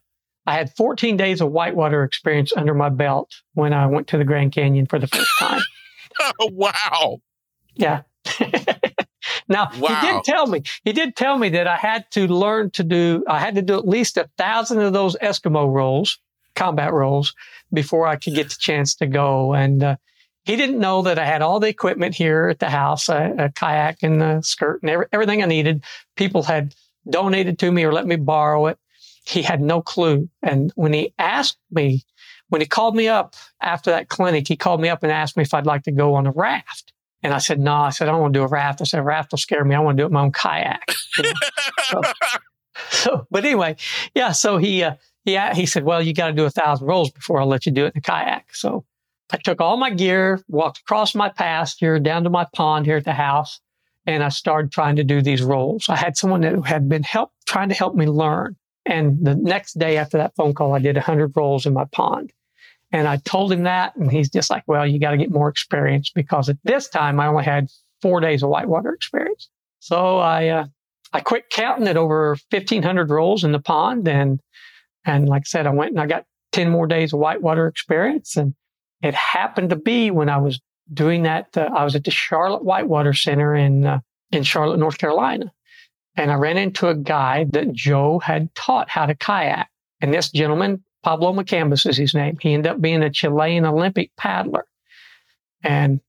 I had 14 days of whitewater experience under my belt when I went to the Grand Canyon for the first time. oh, wow! Yeah. Now wow. he did tell me, he did tell me that I had to learn to do, I had to do at least a thousand of those Eskimo rolls, combat rolls, before I could get the chance to go. And uh, he didn't know that I had all the equipment here at the house, a, a kayak and a skirt and every, everything I needed. People had donated to me or let me borrow it. He had no clue. And when he asked me, when he called me up after that clinic, he called me up and asked me if I'd like to go on a raft. And I said, no, I said, I don't want to do a raft. I said, a raft will scare me. I want to do it my own kayak. You know? so, so, but anyway, yeah. So he, uh, he, he said, well, you got to do a thousand rolls before I'll let you do it in a kayak. So I took all my gear, walked across my pasture down to my pond here at the house, and I started trying to do these rolls. I had someone that had been help trying to help me learn. And the next day after that phone call, I did 100 rolls in my pond. And I told him that, and he's just like, well, you got to get more experience because at this time I only had four days of whitewater experience. So I, uh, I quit counting at over 1,500 rolls in the pond. And, and like I said, I went and I got 10 more days of whitewater experience. And it happened to be when I was doing that, uh, I was at the Charlotte Whitewater Center in, uh, in Charlotte, North Carolina. And I ran into a guy that Joe had taught how to kayak. And this gentleman, Pablo McCandless is his name. He ended up being a Chilean Olympic paddler. And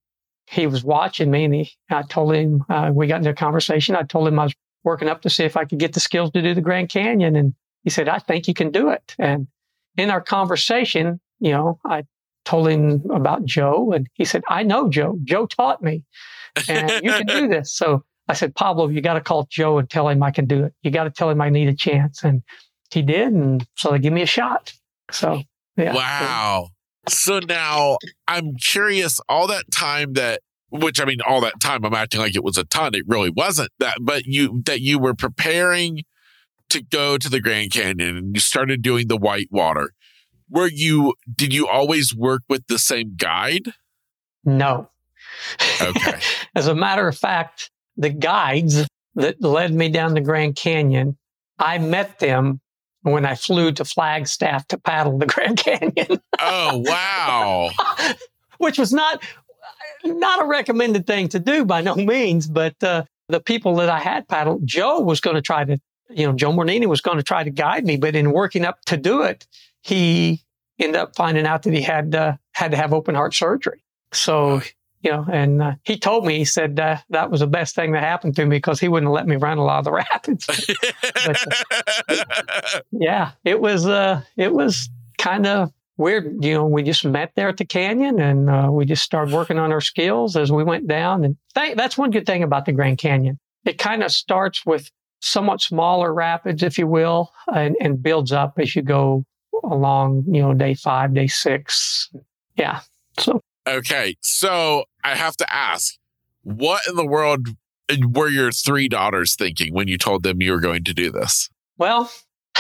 he was watching me and he, I told him, uh, we got into a conversation. I told him I was working up to see if I could get the skills to do the Grand Canyon. And he said, I think you can do it. And in our conversation, you know, I told him about Joe and he said, I know Joe. Joe taught me and you can do this. So I said, Pablo, you got to call Joe and tell him I can do it. You got to tell him I need a chance. And he did. And so they give me a shot. So, yeah. Wow. So now I'm curious all that time that which I mean all that time I'm acting like it was a ton. It really wasn't that, but you that you were preparing to go to the Grand Canyon and you started doing the whitewater. Were you did you always work with the same guide? No. Okay. As a matter of fact, the guides that led me down the Grand Canyon, I met them when I flew to Flagstaff to paddle the Grand Canyon. oh, wow. Which was not not a recommended thing to do by no means, but uh, the people that I had paddled, Joe was going to try to, you know, Joe Mornini was going to try to guide me, but in working up to do it, he ended up finding out that he had uh, had to have open heart surgery. So you know, and uh, he told me, he said uh, that was the best thing that happened to me because he wouldn't let me run a lot of the rapids. but, uh, yeah, it was, uh, it was kind of weird. You know, we just met there at the canyon and uh, we just started working on our skills as we went down. And th- that's one good thing about the Grand Canyon. It kind of starts with somewhat smaller rapids, if you will, and, and builds up as you go along, you know, day five, day six. Yeah. So Okay, so I have to ask, what in the world eh, were your three daughters thinking when you told them you were going to do this? Well,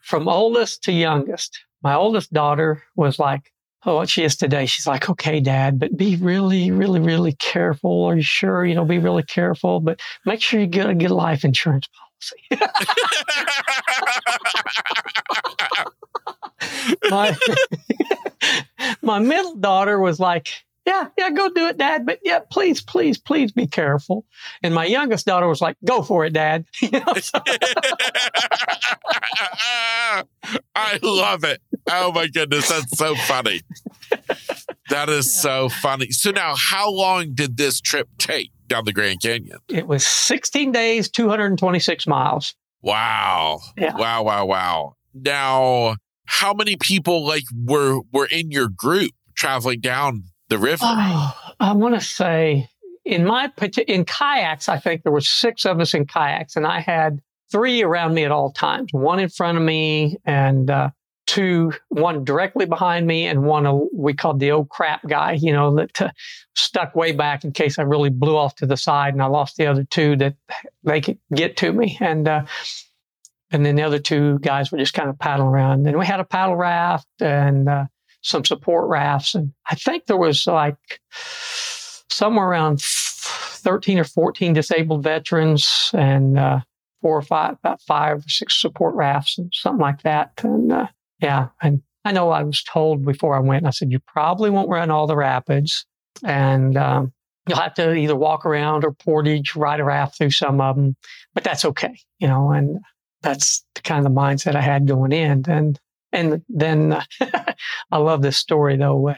from oldest to youngest, my oldest daughter was like, Oh, what she is today. She's like, okay, dad, but be really, really, really careful. Are you sure? You know, be really careful, but make sure you get a good life insurance policy. my, my middle daughter was like, yeah, yeah, go do it, dad. But yeah, please, please, please be careful. And my youngest daughter was like, go for it, dad. You know, so. I love it. Oh my goodness. That's so funny. That is so funny. So now how long did this trip take down the Grand Canyon? It was 16 days, 226 miles. Wow. Yeah. Wow, wow, wow. Now, how many people like were were in your group traveling down the river? Oh, I want to say in my in kayaks, I think there were six of us in kayaks, and I had three around me at all times. One in front of me, and uh, two, one directly behind me, and one uh, we called the old crap guy. You know that uh, stuck way back in case I really blew off to the side, and I lost the other two that they could get to me. And uh, and then the other two guys were just kind of paddling around. And we had a paddle raft and uh, some support rafts. And I think there was like somewhere around 13 or 14 disabled veterans and uh, four or five, about five or six support rafts and something like that. And uh, yeah, and I know I was told before I went, I said, you probably won't run all the rapids. And um, you'll have to either walk around or portage, ride a raft through some of them, but that's okay, you know. And that's the kind of the mindset I had going in. And and then I love this story though.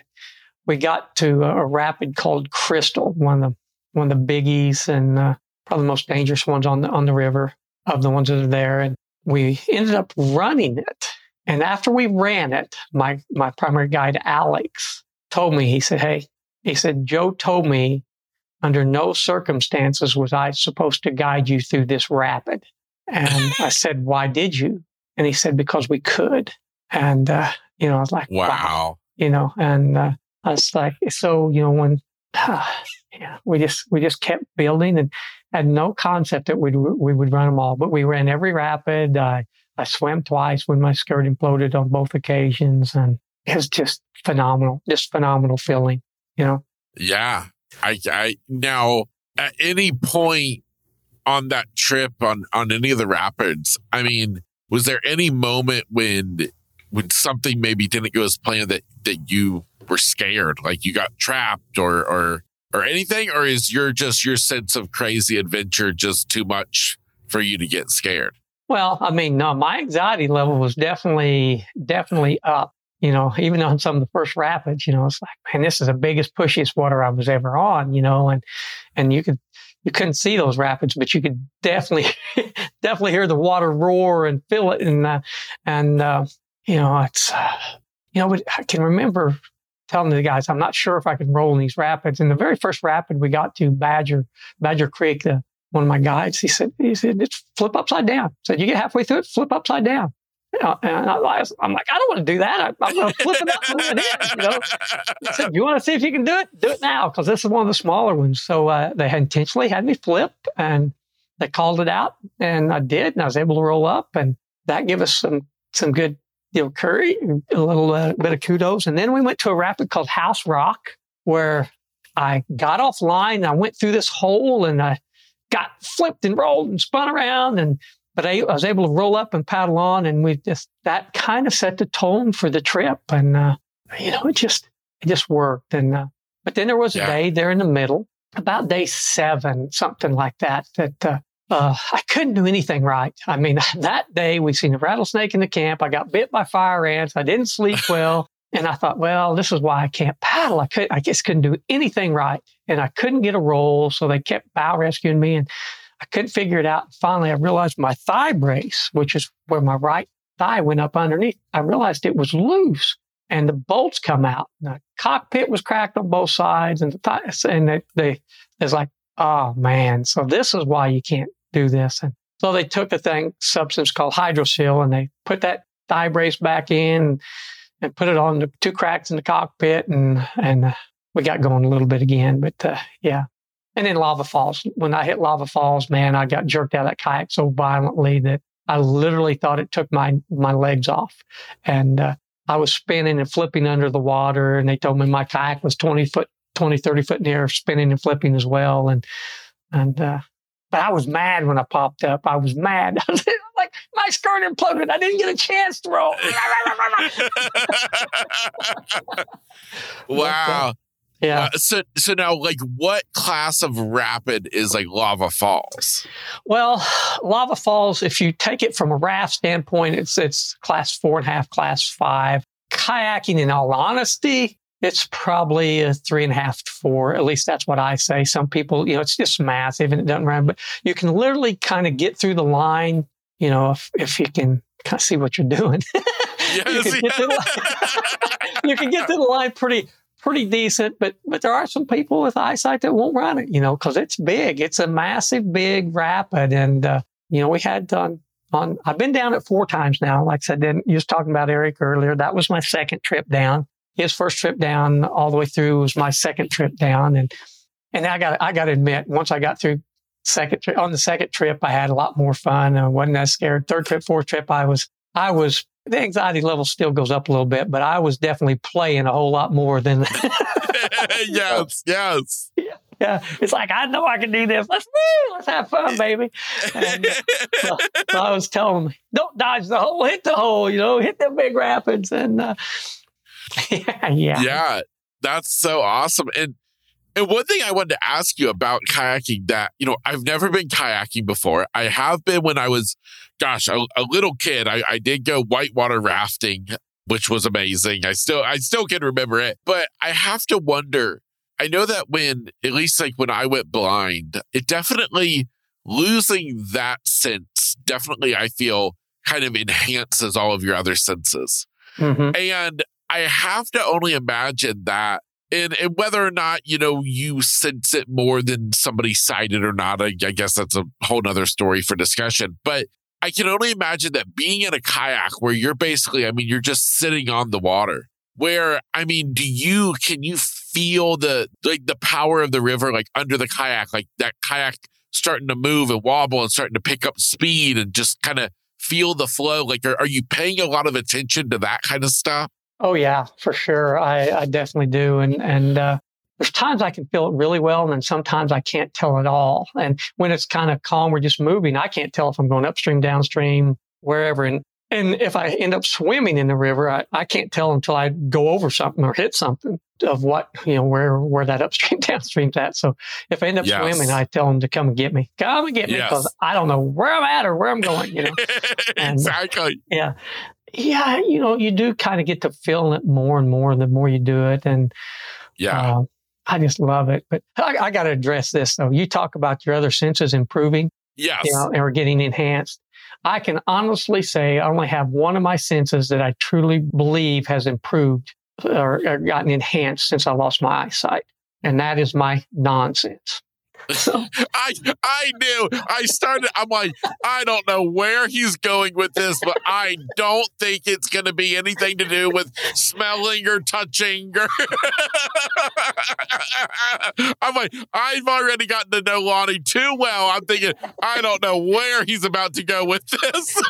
We got to a rapid called Crystal, one of the one of the biggies and uh, probably the most dangerous ones on the on the river of the ones that are there. And we ended up running it. And after we ran it, my my primary guide Alex told me he said, "Hey," he said, "Joe told me under no circumstances was I supposed to guide you through this rapid." And I said, Why did you? And he said, Because we could. And, uh, you know, I was like, Wow. wow. You know, and uh, I was like, So, you know, when, uh, yeah, we just, we just kept building and had no concept that we'd, we would run them all, but we ran every rapid. I, I swam twice when my skirt imploded on both occasions. And it was just phenomenal, just phenomenal feeling, you know? Yeah. I, I, now at any point on that trip on on any of the rapids, I mean, was there any moment when when something maybe didn't go as planned that that you were scared, like you got trapped or or or anything, or is your just your sense of crazy adventure just too much for you to get scared? Well, I mean, no, my anxiety level was definitely definitely up. You know, even on some of the first rapids, you know, it's like, man, this is the biggest, pushiest water I was ever on. You know, and and you could you couldn't see those rapids, but you could definitely definitely hear the water roar and feel it. And uh, and uh, you know, it's uh, you know, I can remember telling the guys, I'm not sure if I can roll in these rapids. And the very first rapid we got to Badger, Badger Creek, the, one of my guides, he said, he said, it's flip upside down. I said, you get halfway through it, flip upside down. Know, and I, am like, I don't want to do that. I, am going to flip it up and You know, I said, you want to see if you can do it? Do it now, because this is one of the smaller ones. So uh, they intentionally had me flip, and they called it out, and I did, and I was able to roll up, and that gave us some some good you know, Curry, a little uh, bit of kudos. And then we went to a rapid called House Rock where I got offline. And I went through this hole and I got flipped and rolled and spun around. And, but I, I was able to roll up and paddle on. And we just, that kind of set the tone for the trip. And, uh, you know, it just, it just worked. And, uh, but then there was a day there in the middle, about day seven, something like that, that, uh, uh, I couldn't do anything right. I mean, that day we seen a rattlesnake in the camp. I got bit by fire ants. I didn't sleep well. and I thought, well, this is why I can't paddle. I could, I just couldn't do anything right. And I couldn't get a roll. So they kept bow rescuing me and I couldn't figure it out. Finally, I realized my thigh brace, which is where my right thigh went up underneath, I realized it was loose and the bolts come out. The cockpit was cracked on both sides and the and they, they, it's like, oh man. So this is why you can't do this. And so they took a thing, substance called hydrocil, and they put that thigh brace back in and put it on the two cracks in the cockpit, and and uh, we got going a little bit again. But uh, yeah, and then lava falls. When I hit lava falls, man, I got jerked out of that kayak so violently that I literally thought it took my my legs off, and uh, I was spinning and flipping under the water. And they told me my kayak was twenty foot, 20, 30 foot air, spinning and flipping as well, and and uh, but I was mad when I popped up. I was mad. I was like, my skirt imploded. I didn't get a chance to roll. wow. Yeah. Uh, so, so now, like, what class of rapid is like lava falls? Well, lava falls. If you take it from a raft standpoint, it's it's class four and a half, class five. Kayaking, in all honesty, it's probably a three and a half to four. At least that's what I say. Some people, you know, it's just massive and it doesn't run, but you can literally kind of get through the line, you know, if, if you can kind of see what you're doing. Yes, you, can yeah. you can get to the line pretty, pretty decent, but but there are some people with eyesight that won't run it, you know, because it's big. It's a massive, big rapid, and uh, you know we had on on. I've been down it four times now. Like I said, then you was talking about Erik earlier. That was my second trip down his first trip down all the way through was my second trip down. And, and I got, I got to admit, once I got through second trip, on the second trip, I had a lot more fun. I wasn't as scared. Third trip, fourth trip, I was, I was, the anxiety level still goes up a little bit, but I was definitely playing a whole lot more than. yes, yes. Yeah, yeah, it's like I know I can do this. Let's woo, let's have fun, baby. And, so, so I was telling them, don't dodge the hole, hit the hole. You know, hit the big rapids, and uh, yeah, yeah. Yeah. That's so awesome. And and one thing I wanted to ask you about kayaking that, you know, I've never been kayaking before. I have been when I was, gosh, a, a little kid. I, I did go whitewater rafting, which was amazing. I still I still can remember it. But I have to wonder, I know that when, at least like when I went blind, it definitely losing that sense, definitely I feel kind of enhances all of your other senses. Mm-hmm. And I have to only imagine that. And, and whether or not, you know, you sense it more than somebody sighted or not, I, I guess that's a whole nother story for discussion. But I can only imagine that being in a kayak where you're basically, I mean, you're just sitting on the water. Where, I mean, do you, can you feel the, like the power of the river, like under the kayak, like that kayak starting to move and wobble and starting to pick up speed and just kind of feel the flow? Like, are, are you paying a lot of attention to that kind of stuff? Oh yeah, for sure. I, I definitely do. And and uh, there's times I can feel it really well, and then sometimes I can't tell at all. And when it's kind of calm, we're just moving. I can't tell if I'm going upstream, downstream, wherever. And and if I end up swimming in the river, I, I can't tell until I go over something or hit something of what, you know, where, where that upstream downstream's at. So if I end up yes. swimming, I tell them to come and get me, come and get me because. I don't know where I'm at or where I'm going, you know. And, exactly. Yeah. Yeah. You know, you do kind of get to feel it more and more the more you do it. And yeah. Uh, I just love it. But I, I got to address this though. You talk about your other senses improving. Yes. You know, or getting enhanced. I can honestly say I only have one of my senses that I truly believe has improved or, or gotten enhanced since I lost my eyesight, and that is my nonsense. I I knew. I started. I'm like, I don't know where he's going with this, but I don't think it's going to be anything to do with smelling or touching. Or I'm like, I've already gotten to know Lonnie too well. I'm thinking, I don't know where he's about to go with this.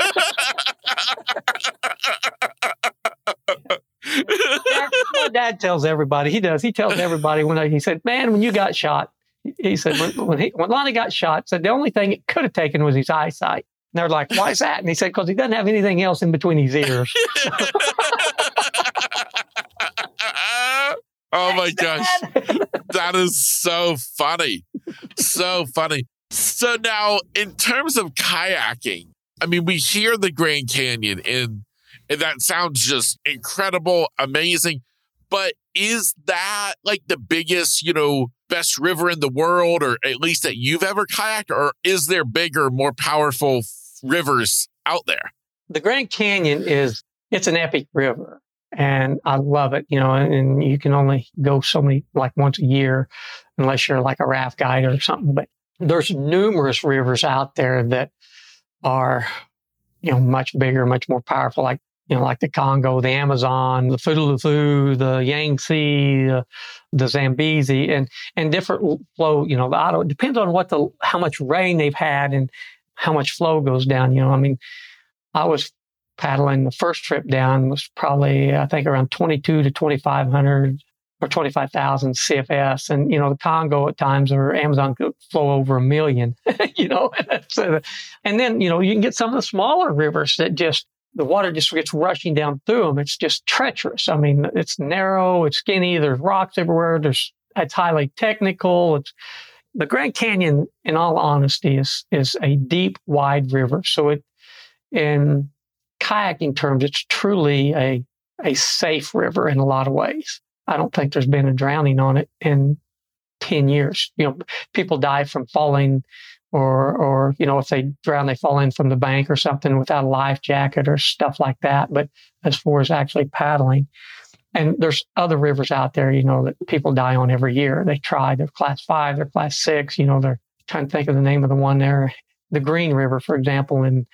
my dad tells everybody. He does. He tells everybody when I, he said, "Man, when you got shot, he said when, when, he, when Lonnie got shot, said the only thing it could have taken was his eyesight. And they're like, why is that? And he said, because he doesn't have anything else in between his ears. oh my gosh. that is so funny. So funny. So now in terms of kayaking, I mean, we hear the Grand Canyon and, and that sounds just incredible, amazing. But is that like the biggest, you know, best river in the world, or at least that you've ever kayaked, or is there bigger, more powerful rivers out there? The Grand Canyon is it's an epic river, and I love it. You know, and you can only go so many like once a year, unless you're like a raft guide or something. But there's numerous rivers out there that are, you know, much bigger, much more powerful. Like you know, like the Congo, the Amazon, the Futaleufú, the Yangtze, the Zambezi, and and different flow. You know, the Ottawa depends on what the how much rain they've had and how much flow goes down. You know, I mean, I was paddling the first trip down was probably I think around twenty two to twenty five hundred or 25,000 CFS. And, you know, the Congo at times or Amazon could flow over a million, you know. so, and then, you know, you can get some of the smaller rivers that just the water just gets rushing down through them. It's just treacherous. I mean, it's narrow, it's skinny, there's rocks everywhere, there's it's highly technical. It's the Grand Canyon, in all honesty, is is a deep, wide river. So it in kayaking terms, it's truly a a safe river in a lot of ways. I don't think there's been a drowning on it in 10 years. You know, people die from falling or or you know if they drown they fall in from the bank or something without a life jacket or stuff like that. But as far as actually paddling and there's other rivers out there you know that people die on every year. They try they're class five they're class six you know they're trying to think of the name of the one there. The green river for example in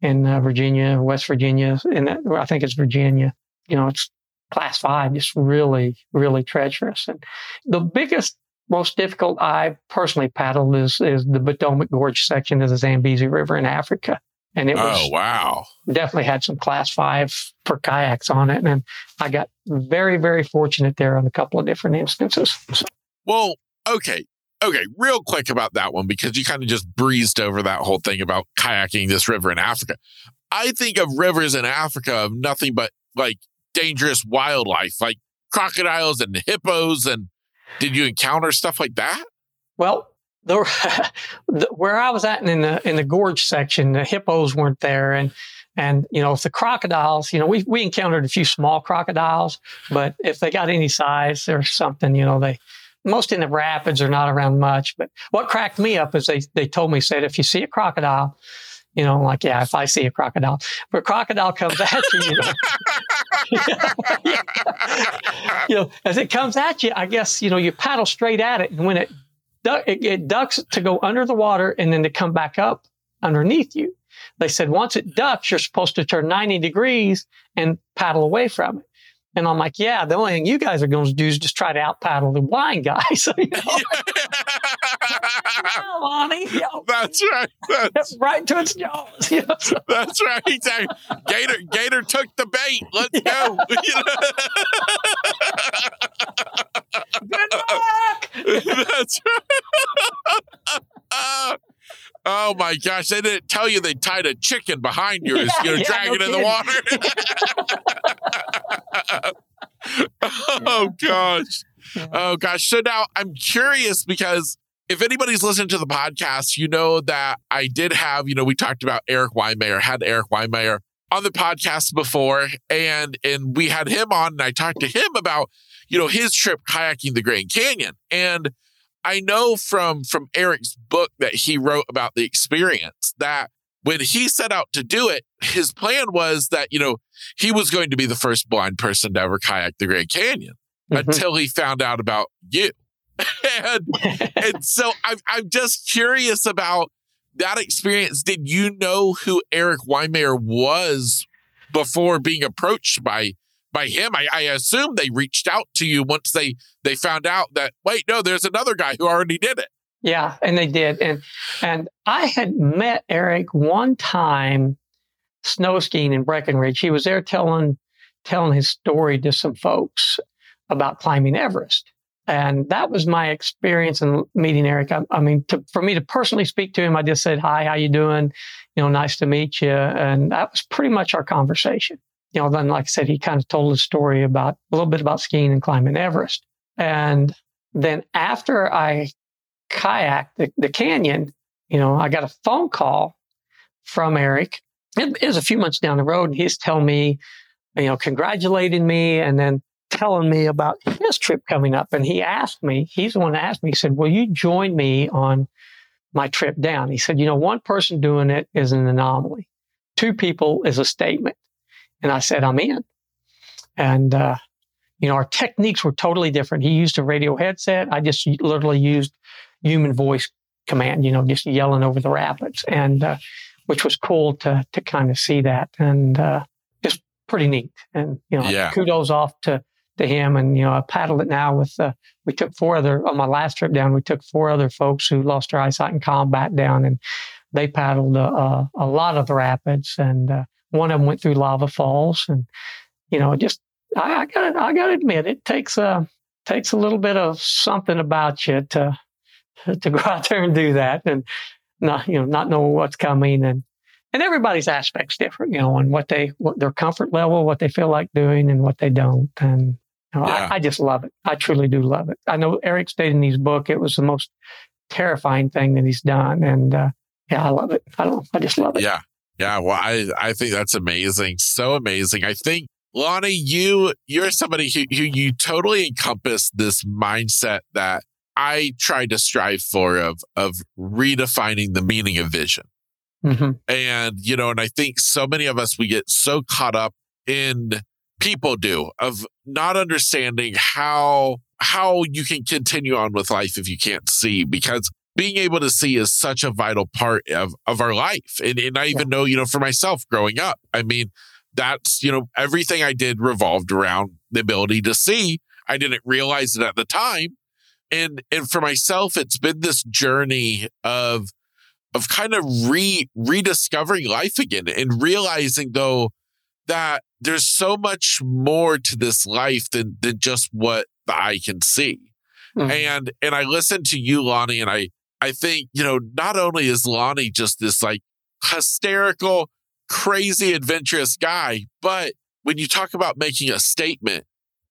in uh, virginia west virginia and i think it's virginia. You know it's class five just really really treacherous. And the biggest most difficult I personally paddled is is the Batoka Gorge section of the Zambezi River in Africa. And it was oh wow, definitely had some class five for kayaks on it, and I got very very fortunate there on a couple of different instances. Well, okay, okay, real quick about that one because you kind of just breezed over that whole thing about kayaking this river in Africa. I think of rivers in Africa of nothing but like dangerous wildlife, like crocodiles and hippos and did you encounter stuff like that? Well, the, the, where I was at in the in the gorge section, the hippos weren't there, and and you know if the crocodiles, you know we we encountered a few small crocodiles, but if they got any size or something, you know they most in the rapids are not around much. But what cracked me up is they they told me said if you see a crocodile, you know, like, yeah, if I see a crocodile, but a crocodile comes at you, you know, you know, as it comes at you, I guess, you know, you paddle straight at it. And when it, it, it ducks to go under the water and then to come back up underneath you. They said once it ducks, you're supposed to turn 90 degrees and paddle away from it. And I'm like, yeah, the only thing you guys are going to do is just try to out paddle the blind guys. You know, yeah, Lonnie, know, that's right. That's right to its jaws. You know. That's right. Exactly. Gator, Gator took the bait. Let's yeah. go. Good luck. That's oh my gosh! They didn't tell you they tied a chicken behind you as you're Yeah, dragging no in the water. oh gosh. Oh gosh. So now I'm curious because if anybody's listened to the podcast, you know that I did have, you know, we talked about Erik Weihenmayer, had Erik Weihenmayer on the podcast before, and and we had him on, and I talked to him about, you know, his trip kayaking the Grand Canyon. And I know from from Erik's book that he wrote about the experience that when he set out to do it, his plan was that, you know, he was going to be the first blind person to ever kayak the Grand Canyon Mhm. until he found out about you. and, and so I'm, I'm just curious about that experience. Did you know who Erik Weihenmayer was before being approached by by him? I, I assume they reached out to you once they they found out that wait, no, there's another guy who already did it. Yeah, and they did. And and I had met Erik one time snow skiing in Breckenridge. He was there telling telling his story to some folks about climbing Everest. And that was my experience in meeting Erik. I, I mean, to, for me to personally speak to him, I just said, "Hi, how you doing? You know, nice to meet you." And that was pretty much our conversation. You know, then like I said, he kind of told a story about a little bit about skiing and climbing Everest. And then after I kayak the, the canyon, you know, I got a phone call from Erik. It, it was a few months down the road, and he's telling me, you know, congratulating me and then telling me about his trip coming up. And he asked me, he's the one that asked me, he said, Will you join me on my trip down? He said, You know, one person doing it is an anomaly, two people is a statement. And I said, I'm in. And, uh, you know, our techniques were totally different. He used a radio headset. I just literally used human voice command, you know, just yelling over the rapids, and uh, which was cool to to kind of see that, and uh, just pretty neat. And you know, Yeah. kudos off to to him. And you know, I paddled it now with. Uh, we took four other on my last trip down. We took four other folks who lost their eyesight in combat down, and they paddled uh, uh, a lot of the rapids, and uh, one of them went through lava falls, and you know, just I, I got I got to admit, it takes a takes a little bit of something about you to to go out there and do that, and not you know not know what's coming, and and everybody's aspects different, you know, and what they what their comfort level, what they feel like doing, and what they don't, and you know, Yeah. I, I just love it. I truly do love it. I know Erik stated in his book it was the most terrifying thing that he's done, and uh, yeah, I love it. I don't. I just love it. Yeah. Yeah. Well, I, I think that's amazing. So amazing. I think, Lonnie, you, you're somebody who, who you totally encompass this mindset that I try to strive for of, of redefining the meaning of vision. hmm And, you know, and I think so many of us, we get so caught up in people do of not understanding how, how you can continue on with life if you can't see because being able to see is such a vital part of, of our life. And, and I even know, you know, for myself growing up, I mean, that's, you know, everything I did revolved around the ability to see. I didn't realize it at the time. And, and for myself, it's been this journey of, of kind of re rediscovering life again and realizing though that there's so much more to this life than, than just what the eye can see. Mhm. And and I listened to you, Lonnie, and I I think, you know, not only is Lonnie just this like hysterical, crazy, adventurous guy, but when you talk about making a statement,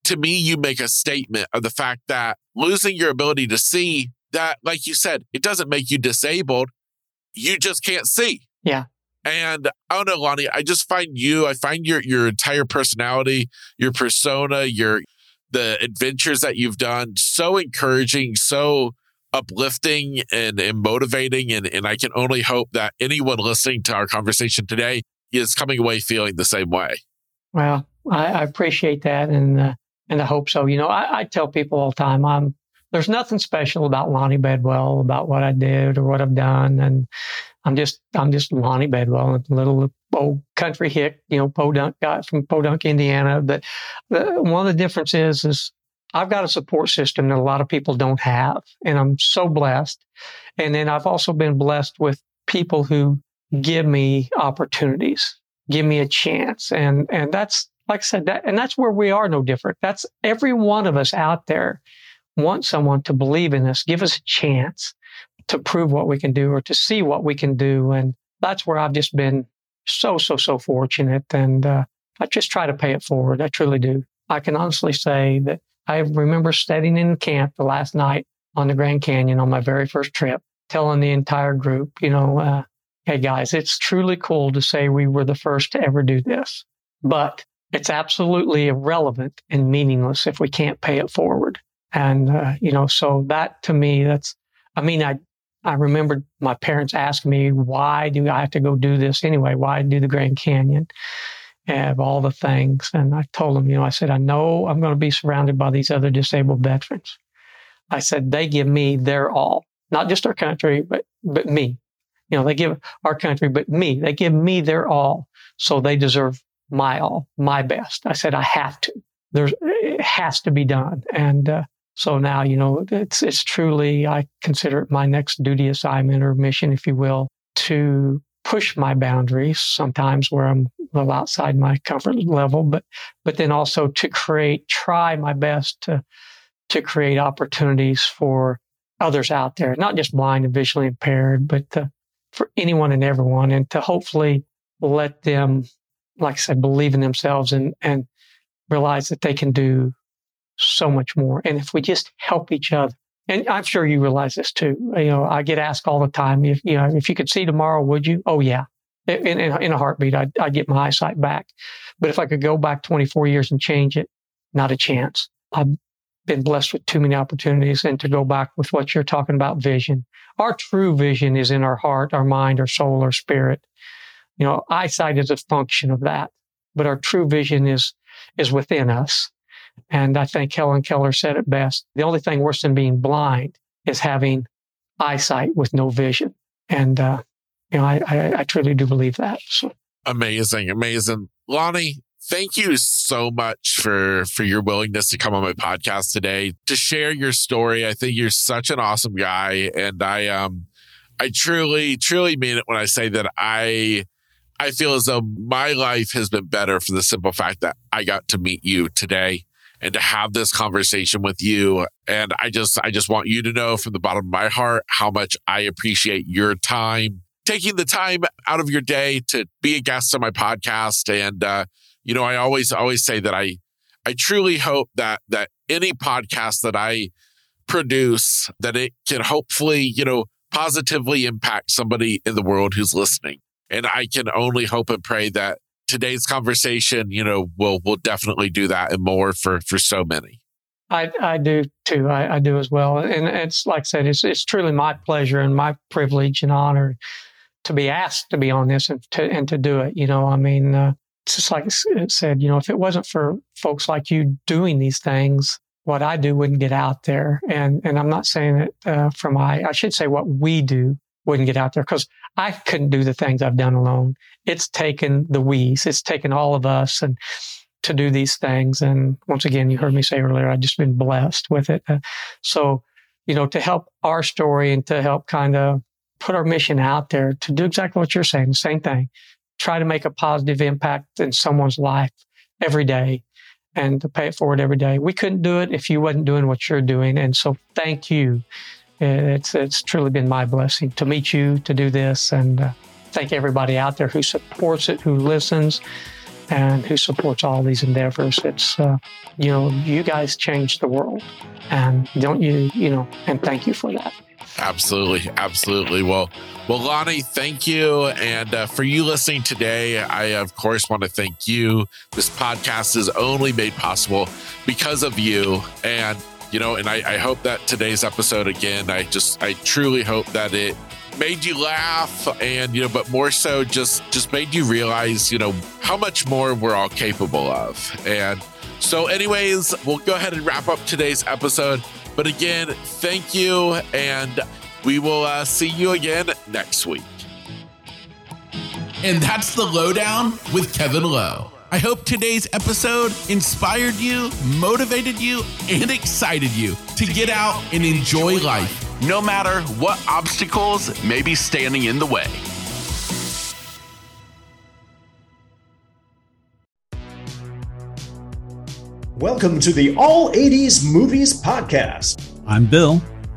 to me, you make a statement of the fact that losing your ability to see that, like you said, it doesn't make you disabled. You just can't see. Yeah. And I don't know, Lonnie, I just find you, I find your your entire personality, your persona, your the adventures that you've done so encouraging, so uplifting and, and motivating. And, and I can only hope that anyone listening to our conversation today is coming away feeling the same way. Well, I, I appreciate that, and uh, and I hope so. You know, I, I tell people all the time, I'm there's nothing special about Lonnie Bedwell, about what I did or what I've done, and I'm just I'm just Lonnie Bedwell, a little old country hick, you know, Podunk guy from Podunk, Indiana. But uh, one of the differences is I've got a support system that a lot of people don't have, and I'm so blessed. And then I've also been blessed with people who give me opportunities give me a chance. And and that's like I said, that and that's where we are no different. That's every one of us out there. want someone to believe in us, give us a chance to prove what we can do or to see what we can do. And that's where I've just been so, so, so fortunate. And uh, I just try to pay it forward. I truly do. I can honestly say that I remember studying in camp the last night on the Grand Canyon on my very first trip, telling the entire group, you know, uh, hey guys, it's truly cool to say we were the first to ever do this, but it's absolutely irrelevant and meaningless if we can't pay it forward. And, uh, you know, so that to me, that's, I mean, I, I remember my parents asking me, why do I have to go do this anyway? Why do the Grand Canyon? Of all the things. And I told them, you know, I said, I know I'm going to be surrounded by these other disabled veterans. I said, they give me their all, not just our country, but, but me. You know, they give our country, but me. They give me their all. So they deserve my all, my best. I said, I have to. There's, it has to be done. And, uh, so now, you know, it's, it's truly, I consider it my next duty assignment or mission, if you will, to push my boundaries sometimes where I'm a little outside my comfort level, but, but then also to create, try my best to, to create opportunities for others out there, not just blind and visually impaired, but to, for anyone and everyone and to hopefully let them, like I said, believe in themselves and, and realize that they can do so much more. And if we just help each other, and I'm sure you realize this too. You know, I get asked all the time, if you know, if you could see tomorrow, would you? Oh yeah, in, in, in a heartbeat, I'd, I'd get my eyesight back. But if I could go back 24 years and change it, not a chance. I've been blessed with too many opportunities, and to go back with what you're talking about, vision. Our true vision is in our heart, our mind, our soul, our spirit. You know, eyesight is a function of that, but our true vision is is within us. And I think Helen Keller said it best. The only thing worse than being blind is having eyesight with no vision. And, uh, you know, I, I, I truly do believe that. So. Amazing. Amazing. Lonnie, thank you so much for for your willingness to come on my podcast today to share your story i think you're such an awesome guy and i um i truly truly mean it when i say that i i feel as though my life has been better for the simple fact that i got to meet you today and to have this conversation with you. And I just, I just want you to know from the bottom of my heart how much I appreciate your time, taking the time out of your day to be a guest on my podcast. And, uh, you know, I always, always say that I, I truly hope that, that any podcast that I produce, that it can hopefully, you know, positively impact somebody in the world who's listening. And I can only hope and pray that today's conversation, you know, we'll we'll definitely do that and more for for so many. I, I do too. I, I do as well. And it's like I said, it's it's truly my pleasure and my privilege and honor to be asked to be on this and to and to do it. You know, I mean, uh, just like it said. You know, if it wasn't for folks like you doing these things, what I do wouldn't get out there. And and I'm not saying it uh, from I. I should say what we do wouldn't get out there because I couldn't do the things I've done alone. It's taken the we's, it's taken all of us and to do these things. And once again, you heard me say earlier, I've just been blessed with it. Uh, so, you know, to help our story and to help kind of put our mission out there to do exactly what you're saying, the same thing, try to make a positive impact in someone's life every day and to pay it forward every day. We couldn't do it if you wasn't doing what you're doing. And so thank you it's, it's truly been my blessing to meet you, to do this, and uh, thank everybody out there who supports it, who listens, and who supports all these endeavors. It's, uh, you know, you guys changed the world. And don't you, you know, and thank you for that. Absolutely, absolutely. Well, well, Lonnie, thank you, and uh, for you listening today, I of course want to thank you. This podcast is only made possible because of you, and you know, and I, I hope that today's episode again, I just, I truly hope that it made you laugh and you know but more so just just made you realize you know how much more we're all capable of. And so anyways we'll go ahead and wrap up today's episode. But again thank you and we will uh, see you again next week. And that's the lowdown with kevin lowe I hope today's episode inspired you, motivated you, and excited you to get out and enjoy life, no matter what obstacles may be standing in the way. Welcome to the All 80s Movies Podcast. I'm Bill.